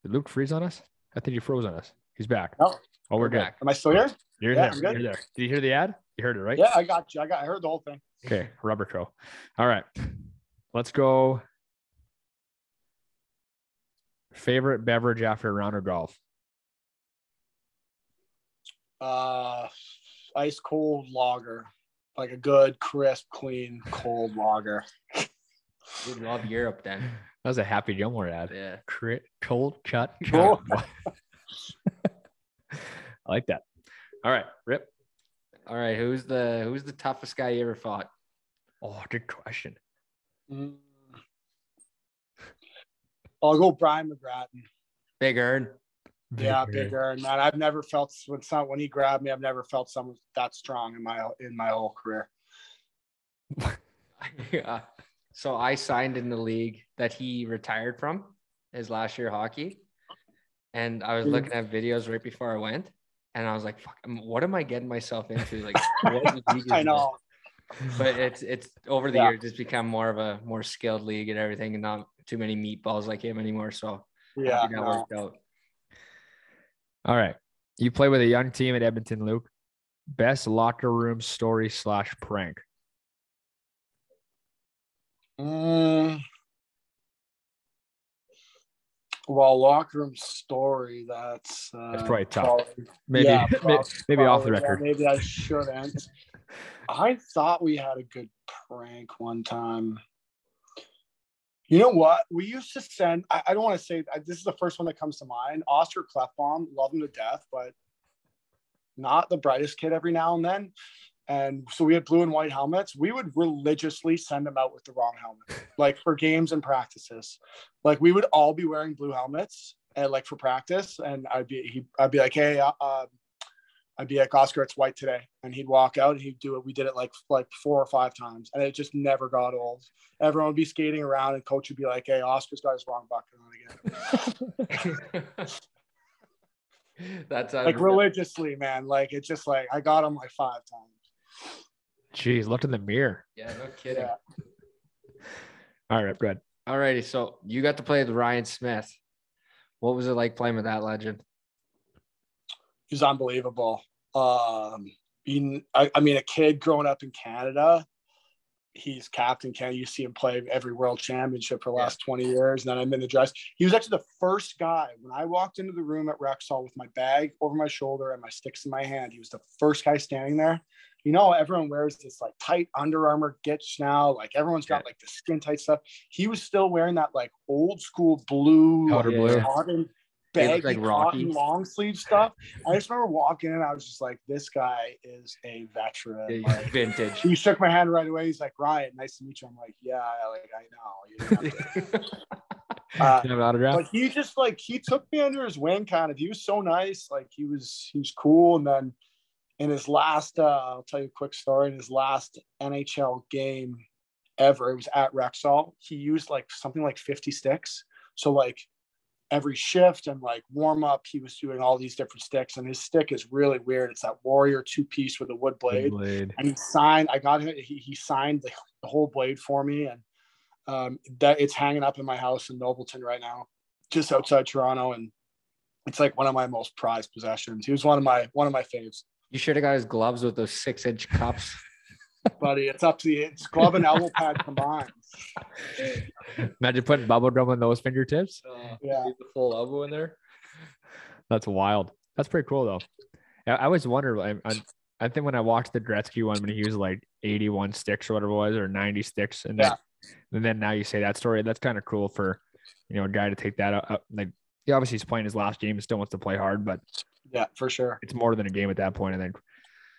Did Luke freeze on us? I think he froze on us. He's back. No. Oh, we're, We're good. back. Am I still here? You're Yeah, there. You're there. Did you hear the ad? You heard it, right? Yeah, I got you. I got, I heard the whole thing. Okay. Rubber Co. All right. Let's go. Favorite beverage after a round of golf? Uh, ice cold lager, like a good, crisp, clean, cold lager. We love Europe then. That was a Happy Gilmore ad. Yeah. Crit, cold, cut, Cool. cut. I like that. All right. Rip. All right. Who's the who's the toughest guy you ever fought? Oh, good question. Mm. I'll go Brian McGrattan. Big Earn. Yeah, bigger. And man, I've never felt when some when he grabbed me, I've never felt someone that strong in my in my whole career. yeah. So I signed in the league that he retired from his last year hockey. And I was Mhm. looking at videos right before I went. And I was like, fuck, what am I getting myself into? Like, what league is I this? know. But it's it's over the Yeah. years, it's become more of a more skilled league and everything, and not too many meatballs like him anymore. So Yeah, that no. worked out. All right. You play with a young team at Edmonton, Luke. Best locker room story slash prank. Mm. Well, locker room story. That's uh, That's probably tough. Maybe Yeah, may- prob- maybe off the probably, yeah, record. maybe I shouldn't. I thought we had a good prank one time. You know what? We used to send. I, I don't want to say I- this is the first one that comes to mind. Oscar Klefbom, love him to death, but not the brightest kid every now and then. And so we had blue and white helmets. We would religiously send them out with the wrong helmet, like for games and practices. Like we would all be wearing blue helmets, and like for practice. And I'd be he, I'd be like, hey, uh, uh, I'd be like, Oscar, it's white today, and he'd walk out and he'd do it. We did it like like four or five times, and it just never got old. Everyone would be skating around, and coach would be like, hey, Oscar's got his wrong bucket on again. That's like religiously, man. Like it's just like I got him like five times. Jeez, looked in the mirror. Yeah, no kidding. Yeah. All right, go All righty. so you got to play with Ryan Smyth. What was it like playing with that legend? He's unbelievable. Um, he, I, I mean, a kid growing up in Canada, he's captain Canada. You see him play every world championship for the last 20 years. And then I'm in the dress. He was actually the first guy when I walked into the room at Rexall with my bag over my shoulder and my sticks in my hand. He was the first guy standing there. You know, everyone wears this like tight Under Armour gitch now. Like everyone's got like the skin tight stuff. He was still wearing that like old school blue, Powder blue. yeah. Baggy like cotton long sleeve stuff. I just remember walking in, I was just like, this guy is a veteran. Like, Vintage. he shook my hand right away. He's like, Ryan, nice to meet you. I'm like, yeah, like I know. You. Uh, an autograph? but he just like he took me under his wing, kind of. He was so nice. Like he was he was cool. And then in his last, uh, I'll tell you a quick story. In his last NHL game ever, it was at Rexall. He used like something like 50 sticks. So like every shift and like warm up, he was doing all these different sticks, and his stick is really weird. It's that Warrior two piece with a wood blade, Blade. and he signed. I got him. He, he signed the, the whole blade for me, and um, that it's hanging up in my house in Nobleton right now, just outside Toronto, and it's like one of my most prized possessions. He was one of my one of my faves, You should have got his gloves with those six inch cups. Buddy. It's up to the it's glove and elbow pad combined. Imagine putting bubble gum on those fingertips. Uh, yeah. the full elbow in there. That's wild. That's pretty cool though. I, I always wonder. I, I, I think when I watched the Gretzky one when he used like 81 sticks or whatever it was, or 90 sticks, and then, and then now you say that story. That's kind of cool for you know a guy to take that up. Like, he obviously he's playing his last game and still wants to play hard, but Yeah, for sure. it's more than a game at that point. I think.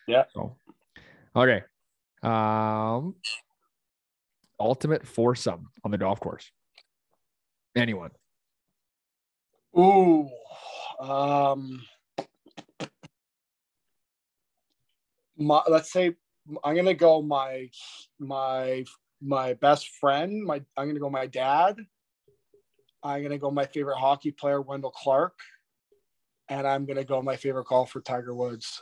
Yeah. So, okay. Um, ultimate foursome on the golf course. Anyone? Ooh. Um my let's say I'm gonna go my my my best friend, my I'm gonna go my dad. I'm gonna go my favorite hockey player, Wendel Clark, and I'm gonna go my favorite golfer, Tiger Woods.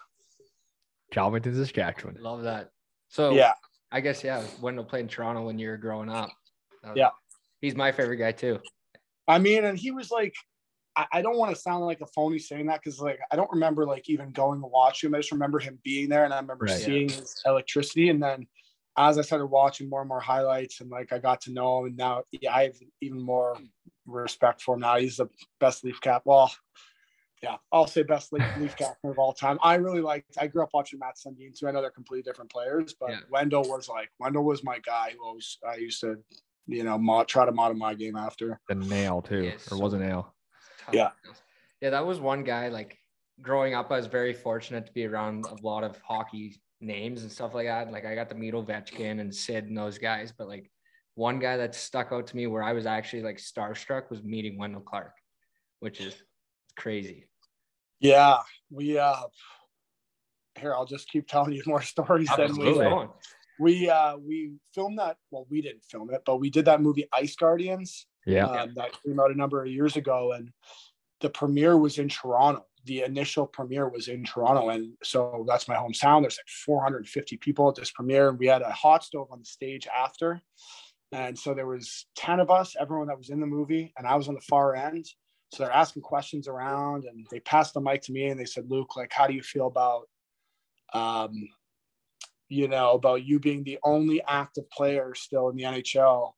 Kelvington, Saskatchewan. Love that. So Yeah, I guess yeah, Wendel played in Toronto when you were growing up. That was- Yeah. He's my favorite guy too. I mean, and he was like, I, I don't want to sound like a phony saying that because like I don't remember like even going to watch him. I just remember him being there, and I remember Right. seeing his electricity. And then as I started watching more and more highlights, and like I got to know him, and now yeah, I have even more respect for him now. He's the best leaf cap. Well, yeah, I'll say best leaf, leaf captain of all time. I really liked. I grew up watching Mats Sundin too. I know they're completely different players, but Yeah. Wendel was like Wendel was my guy who always I used to, you know, mod, try to model my game after. The nail too, He or is was a nail. Tough. Yeah. Yeah, that was one guy like growing up, I was very fortunate to be around a lot of hockey names and stuff like that. Like I got to meet Ovechkin and Sid and those guys, but like one guy that stuck out to me where I was actually like starstruck was meeting Wendel Clark, which is crazy. Yeah, we uh here I'll just keep telling you more stories than we Absolutely. We uh we filmed that well we didn't film it but we did that movie Ice Guardians Yeah. um, that came out a number of years ago and the premiere was in Toronto. The initial premiere was in Toronto and so that's my hometown. There's like 450 people at this premiere and we had a hot stove on the stage after. And so there was 10 of us everyone that was in the movie and I was on the far end so they're asking questions around and they passed the mic to me and they said Luke like how do you feel about um you know about you being the only active player still in the NHL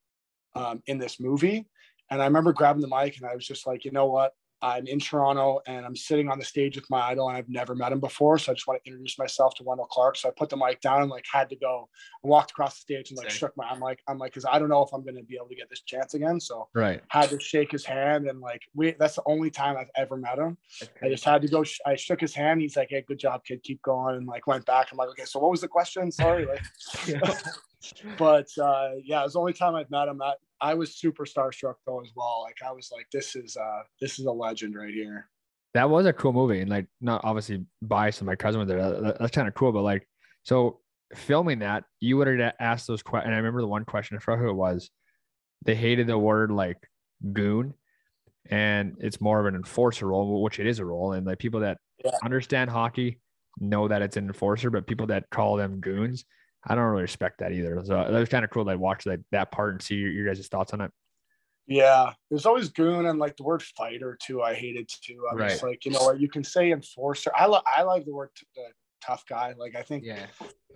um, in this movie? And I remember grabbing the mic and I was just like you know what I'm in Toronto and I'm sitting on the stage with my idol and I've never met him before so I just want to introduce myself to Wendel Clark so I put the mic down and like had to go I walked across the stage and like Sick. shook my I'm like I'm like because I don't know if I'm going to be able to get this chance again so Right. had to shake his hand and like we that's the only time I've ever met him. I just had to go. sh- I shook his hand. He's like, "Hey, good job, kid. Keep going." And like went back. I'm like, "Okay, so what was the question? Sorry." Like, but uh, yeah, it was the only time I've met him. I, I was super starstruck though as well. Like I was like, "This is uh, this is a legend right here." That was a cool movie, and like not obviously biased. And my cousin was there. That- that- that's kind of cool, but like so filming that, you would have asked those questions. And I remember the one question I forgot who it was. They hated the word like goon, and it's more of an enforcer role, which it is a role. And like people that Yeah. understand hockey know that it's an enforcer, but people that call them goons, I don't really respect that either. So that was kind of cool. to watch that that part and see your, your guys' thoughts on it. Yeah, there's always goon and like the word fighter too. I hated too. I'm just like, you know what? You can say enforcer. I like I like the word t- the tough guy. Like I think yeah.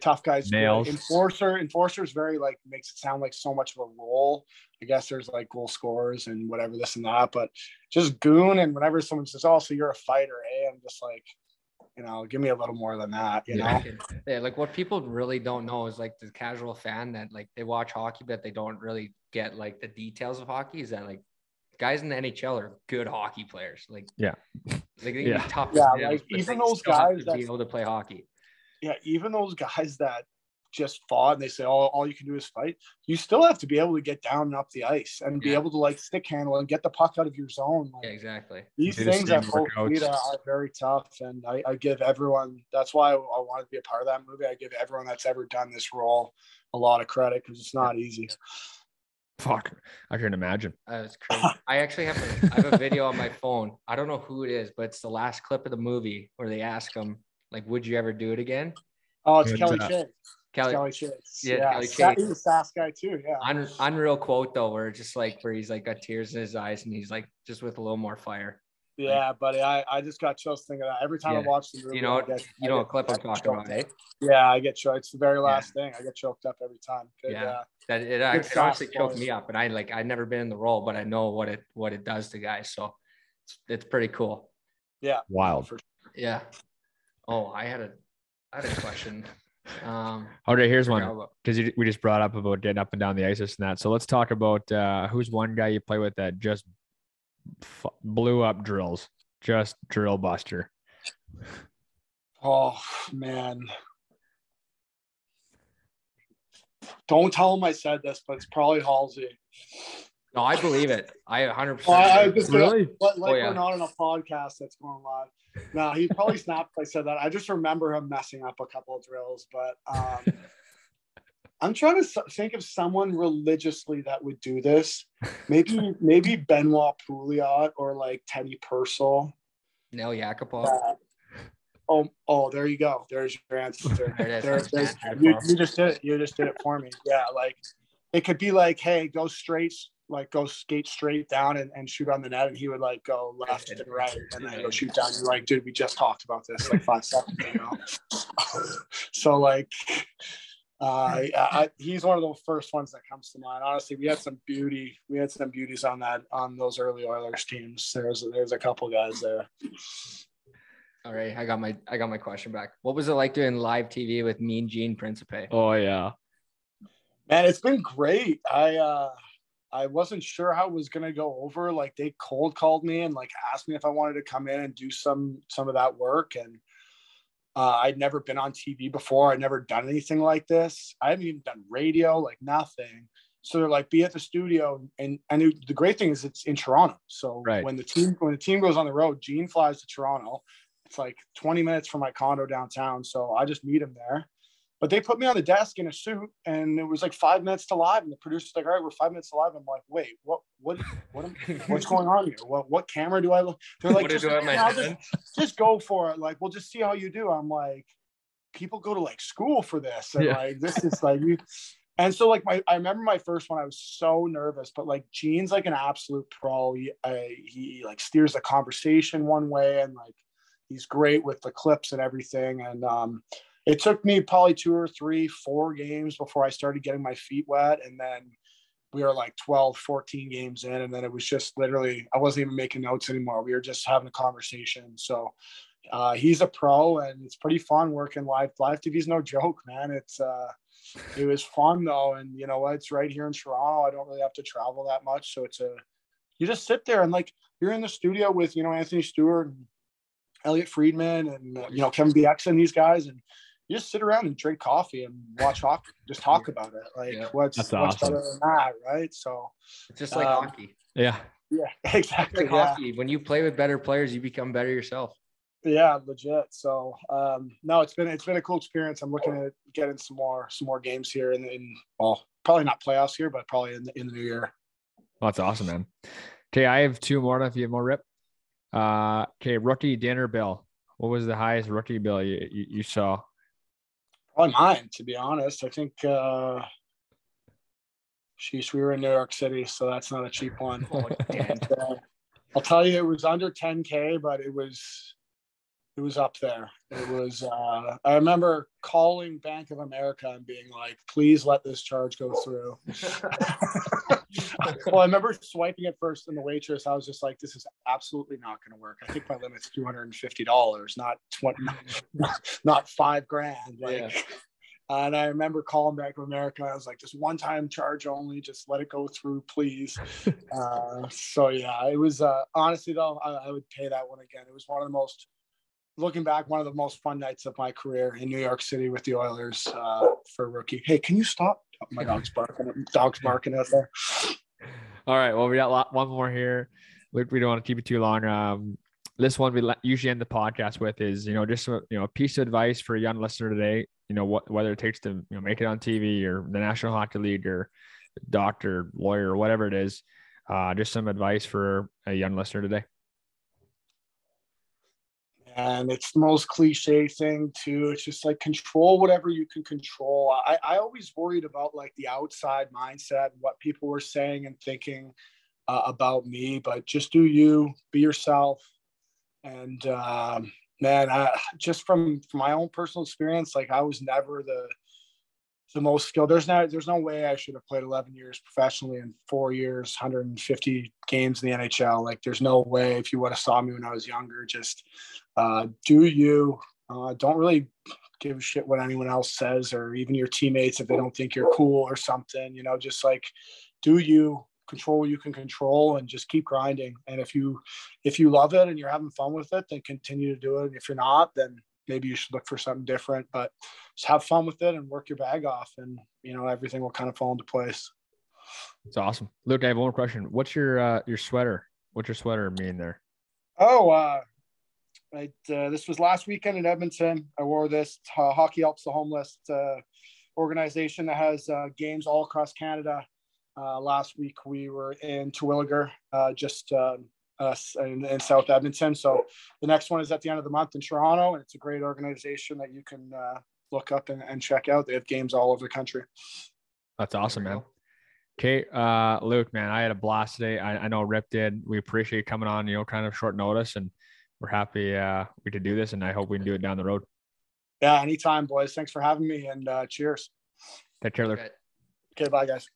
tough guys. Nails. enforcer enforcer is very like makes it sound like so much of a role i guess there's like goal scorers and whatever this and that but just goon and whenever someone says oh so you're a fighter hey i'm just like you know give me a little more than that you know yeah, like what people really don't know is like the casual fan that like they watch hockey, but they don't really get like the details of hockey. Is that like guys in the NHL are good hockey players? Like Yeah. like they Yeah. tough. Yeah, as nails, like, even those guys to be that- able to play hockey. yeah even those guys that just fought and they say oh all you can do is fight you still have to be able to get down and up the ice and be able to like stick handle and get the puck out of your zone like, Yeah, exactly. these things same at both workouts. are, are very tough and I, I give everyone that's why I, I wanted to be a part of that movie i give everyone that's ever done this role a lot of credit because it's not easy Fuck, I can imagine. Uh, it's crazy. I actually have a, I have a video on my phone. I don't know who it is, but it's the last clip of the movie where they ask him, like, would you ever do it again? Oh, it's Good Kelly job. Chase. Kelly, Kelly Chase. Yeah, Yeah, Kelly Chase. He's a Sask guy too. Yeah. un, unreal quote though, where it's just like where he's like got tears in his eyes and he's like just with a little more fire. Yeah, buddy. I, I just got chills thinking that. Every time I watch the movie, You know, I get, you I know get- what clip I I'm talking choked about, eh? Yeah, I get choked. It's the very last thing. I get choked up every time. Good, Yeah. uh, That it, it Good honestly choked me up, and I like I'd never been in the role, but I know what it what it does to guys. So it's it's pretty cool. yeah. Wild. Yeah. Oh, I had a I had a question. Um, Okay, here's one because we just brought up about getting up and down the ice and that. So let's talk about uh, who's one guy you play with that just f- blew up drills, just drill buster. Oh man. Don't tell him I said this, but it's probably Halsey. No, I believe it. I 100. Well, I, I just Really? Like, like Oh, yeah. we're not on a podcast that's going live. No, he probably snapped I said that. I just remember him messing up a couple of drills, but um, I'm trying to think of someone religiously that would do this. Maybe maybe Benoit Pouliot or like Teddy Purcell. Nail Yakupov. Uh, oh, oh, there you go. There's your answer. There it is. There- there's- you, you just did it. You just did it for me. Yeah, like it could be like, hey, go straight, like go skate straight down and, and shoot on the net, and he would like go left and right and then go shoot down. You're like, dude, we just talked about this like five seconds ago. so like. Uh, I, I, he's one of the first ones that comes to mind. Honestly, we had some beauty. We had some beauties on that on those early Oilers teams. There's there's a couple guys there. All right, I got my I got my question back. What was it like doing live TV with Mean Gene Principe? Oh yeah, Man, it's been great. I uh I wasn't sure how it was gonna go over. Like they cold called me and like asked me if I wanted to come in and do some some of that work. And uh, I'd never been on TV before. I'd never done anything like this. I haven't even done radio, like nothing. So they're like, be at the studio. And and it, the great thing is it's in Toronto. So Right. when the team when the team goes on the road, Gene flies to Toronto. It's like 20 minutes from my condo downtown. So I just meet him there. But they put me on the desk in a suit, and it was like five minutes to live. And the producer's like, "All right, we're five minutes to live." I'm like, "Wait, what? What? What? Am, what's going on here? What? What camera do I look?" They're like, What just, I do at my "Nah, head? just, just go for it. Like, we'll just see how you do." I'm like, people go to like school for this, and Yeah. like this is like you. And so, like my, I remember my first one. I was so nervous, but like Gene's like an absolute pro. He, I, he like steers the conversation one way, and like he's great with the clips and everything. And um, it took me probably two or three, four games before I started getting my feet wet. And then we were like 12, 14 games in. And then it was just literally, I wasn't even making notes anymore. We were just having a conversation. So uh, he's a pro and it's pretty fun working live. Live TV is no joke, man. It's, uh, it was fun though. And you know? It's right here in Toronto. I don't really have to travel that much. So it's a, you just sit there and like you're in the studio with, you know, Anthony Stewart and Elliotte Friedman and, you know, Kevin Bieksa and these guys. And, you just sit around and drink coffee and watch hockey, just talk about it. Like Yeah. what's That's what's awesome. better than that, right? So It's just like Um, hockey. yeah. yeah, exactly. like Yeah, hockey. When you play with better players, you become better yourself. yeah, legit. So um, no, it's been it's been a cool experience. I'm looking at getting some more some more games here in, in well, probably not playoffs here, but probably in the, in the new year. That's awesome, man. Okay, I have two more. If you have more, rip. Uh, okay, rookie dinner bill. What was the highest rookie bill you, you, you saw? Probably mine, to be honest. I think. uh Sheesh, we were in New York City, so that's not a cheap one. Uh, I'll tell you, it was under 10k, but it was it was up there. It was. Uh, I remember calling Bank of America and being like, "Please let this charge go through." well, I remember swiping it first, and the waitress, I was just like, "This is absolutely not going to work." I think my limit's two hundred and fifty dollars, not twenty, not five grand. Like, Yeah. and I remember calling Bank of America. I was like, "Just one time charge only. Just let it go through, please." uh, so yeah, it was. Uh, honestly, though, I, I would pay that one again. It was one of the most. Looking back, one of the most fun nights of my career in New York City with the Oilers uh, for rookie. Hey, can you stop? Oh, my dog's barking. Dog's barking out there. All right. Well, we got lot, one more here. We, we don't want to keep it too long. Um, this one we usually end the podcast with is, you know, just a, you know, a piece of advice for a young listener today. You know, what whether it takes to you know make it on TV or the National Hockey League or doctor, lawyer, whatever it is. Uh, just some advice for a young listener today. And it's the most cliche thing too. It's just like control whatever you can control. I, I always worried about like the outside mindset, what people were saying and thinking uh, about me, but just do you, be yourself. And um, man, I, just from, from my own personal experience, like I was never the the most skilled. There's no there's no way I should have played 11 years professionally in four years, 150 games in the NHL. Like there's no way if you would have saw me when I was younger. Just uh, do you. Uh, don't really give a shit what anyone else says or even your teammates if they don't think you're cool or something. You know, just like do you control what you can control and just keep grinding. And if you if you love it and you're having fun with it, then continue to do it. If you're not, then maybe you should look for something different. But just have fun with it and work your bag off, and you know everything will kind of fall into place. It's awesome, Luke. I have one more question. What's your uh, your sweater? What's your sweater mean there? Oh, uh, I, uh, this was last weekend in Edmonton. I wore this. Uh, Hockey Helps the Homeless uh, organization that has uh, games all across Canada. Uh, last week we were in Terwillegar, uh, just uh, us in, in, South Edmonton. So the next one is at the end of the month in Toronto, and it's a great organization that you can uh, look up and, and, check out. They have games all over the country. That's awesome, man. Okay, uh, Luke, man, I had a blast today. I, I know Rip did. We appreciate you coming on, you know, kind of short notice, and we're happy uh, we could do this, and I hope we can do it down the road. Yeah, anytime, boys. Thanks for having me, and uh, cheers. Take care, Luke. Okay, okay bye, guys.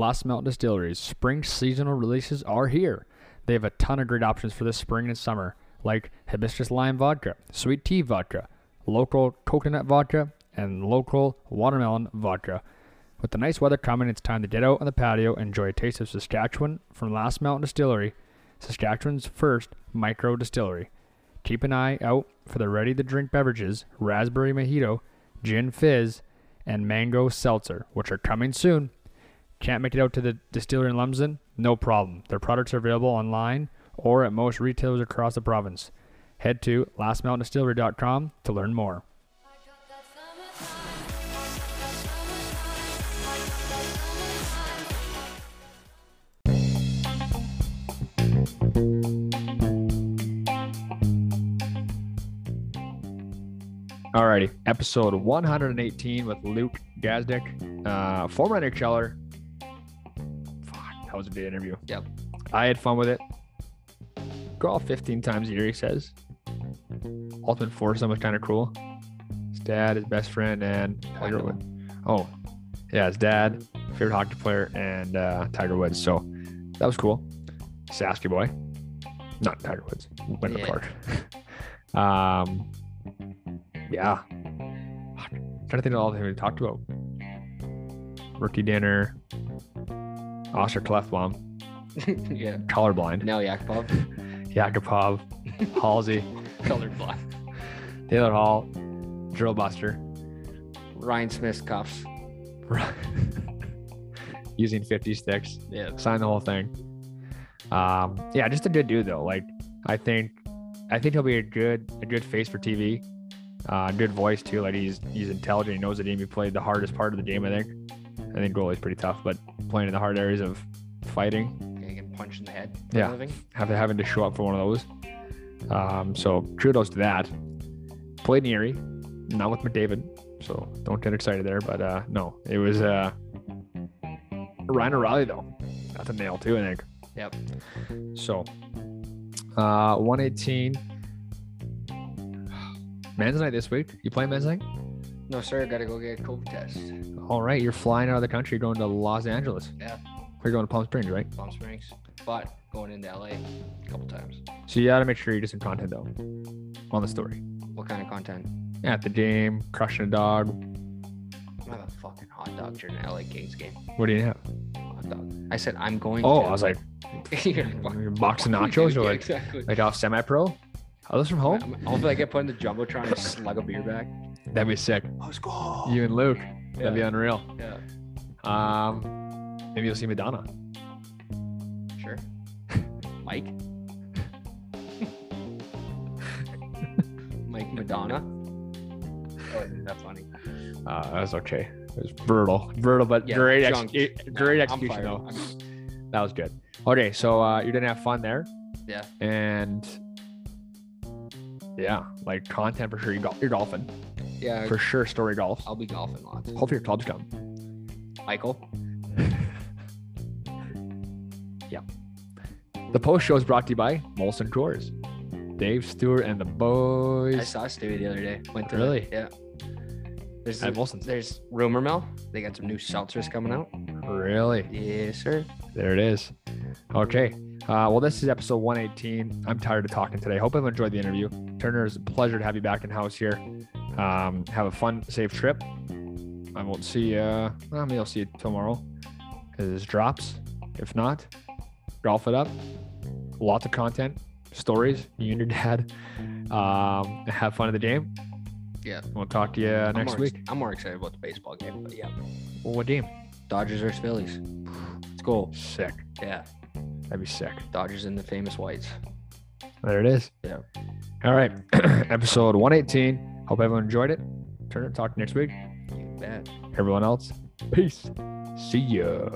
Last Mountain Distillery's spring seasonal releases are here. They have a ton of great options for this spring and summer, like hibiscus lime vodka, sweet tea vodka, local coconut vodka, and local watermelon vodka. With the nice weather coming, it's time to get out on the patio and enjoy a taste of Saskatchewan from Last Mountain Distillery, Saskatchewan's first micro distillery. Keep an eye out for the ready to drink beverages, raspberry mojito, gin fizz, and mango seltzer, which are coming soon. Can't make it out to the distillery in Lumsden? No problem. Their products are available online or at most retailers across the province. Head to lastmountaindistillery.com to learn more. Alrighty, episode 118 with Luke Gazdic, uh, former NHLer, was a good interview. Yep. I had fun with it. Go 15 times a year, he says. Ultimate foursome was kind of cool. His dad, his best friend, and Tiger Woods. Oh, yeah, his dad, favorite hockey player, and uh, Tiger Woods. So that was cool. Sasky boy. Not Tiger Woods. Went yeah. Clark. um, yeah. I'm trying to think of all the things we talked about. Rookie dinner, Oscar Klefbom. yeah. Colorblind. Nail Yakupov. Yakupov. Halsey. Colorblind. Taylor Hall. Drill Buster. Ryan Smyth's cuffs. Using 50 sticks. Yeah. Sign the whole thing. Um, yeah, just a good dude though. Like I think I think he'll be a good a good face for TV. Uh, good voice too. Like he's he's intelligent. He knows the game. He played the hardest part of the game. I think. I think goalie's pretty tough, but playing in the hard areas of fighting, getting punched in the head. Yeah, having having to show up for one of those. Um, so kudos to that. Played in Erie, not with McDavid, so don't get excited there. But uh, no, it was uh, Ryan O'Reilly though. That's a nail too, I think. Yep. So, uh, 118. Men's night this week. You playing men's night? No, sir. Got to go get a COVID test. All right, you're flying out of the country, going to Los Angeles. Yeah. You're going to Palm Springs, right? Palm Springs, but going into LA a couple times. So you got to make sure you do some content though on the story. What kind of content? At the game, crushing a dog. I'm have a fucking hot dog during an LA Kings game. What do you have? Hot dog. I said I'm going. Oh, to. I was like, box of nachos or like, exactly. like off semi-pro. Are those from home? Hopefully, I get put in the jumbotron and slug a beer back. That'd be sick. Let's go. You and Luke. That'd be unreal. Yeah. Um, maybe you'll see Madonna. Sure. Mike. Mike Madonna. wasn't that funny. Uh, that was okay. It was brutal, brutal, but Yeah, great, ex- junk. No, great I'm execution though. I'm- That was good. Okay, so uh, you didn't have fun there. Yeah. And yeah, like content for sure. You got you're golfing Yeah, for sure. Story golf. I'll be golfing lots. Hopefully your clubs come. Michael. Yeah. The post show is brought to you by Molson Coors. Dave Stewart and the boys. I saw Stewie the other day. Went to Really? The, yeah. There's at Molson's. there's rumor mill. They got some new seltzers coming out. Really? Yes, sir. There it is. Okay. Uh, well, this is episode 118. I'm tired of talking today. Hope I've enjoyed the interview. Turner, it's a pleasure to have you back in house here. Um, have a fun, safe trip. I won't see you. Uh, well, maybe I'll see you tomorrow because this drops. If not, golf it up. Lots of content, stories. You and your dad. Um, have fun at the game. Yeah. We'll talk to you I'm next more, week. I'm more excited about the baseball game, but yeah. Well, what game? Dodgers versus Phillies. Let's go. Sick. Yeah. That'd be sick. Dodgers and the famous whites. There it is. Yeah. All right. Episode 118. Hope everyone enjoyed it. Turn it. Talk next week. You bet. Everyone else, peace. See ya.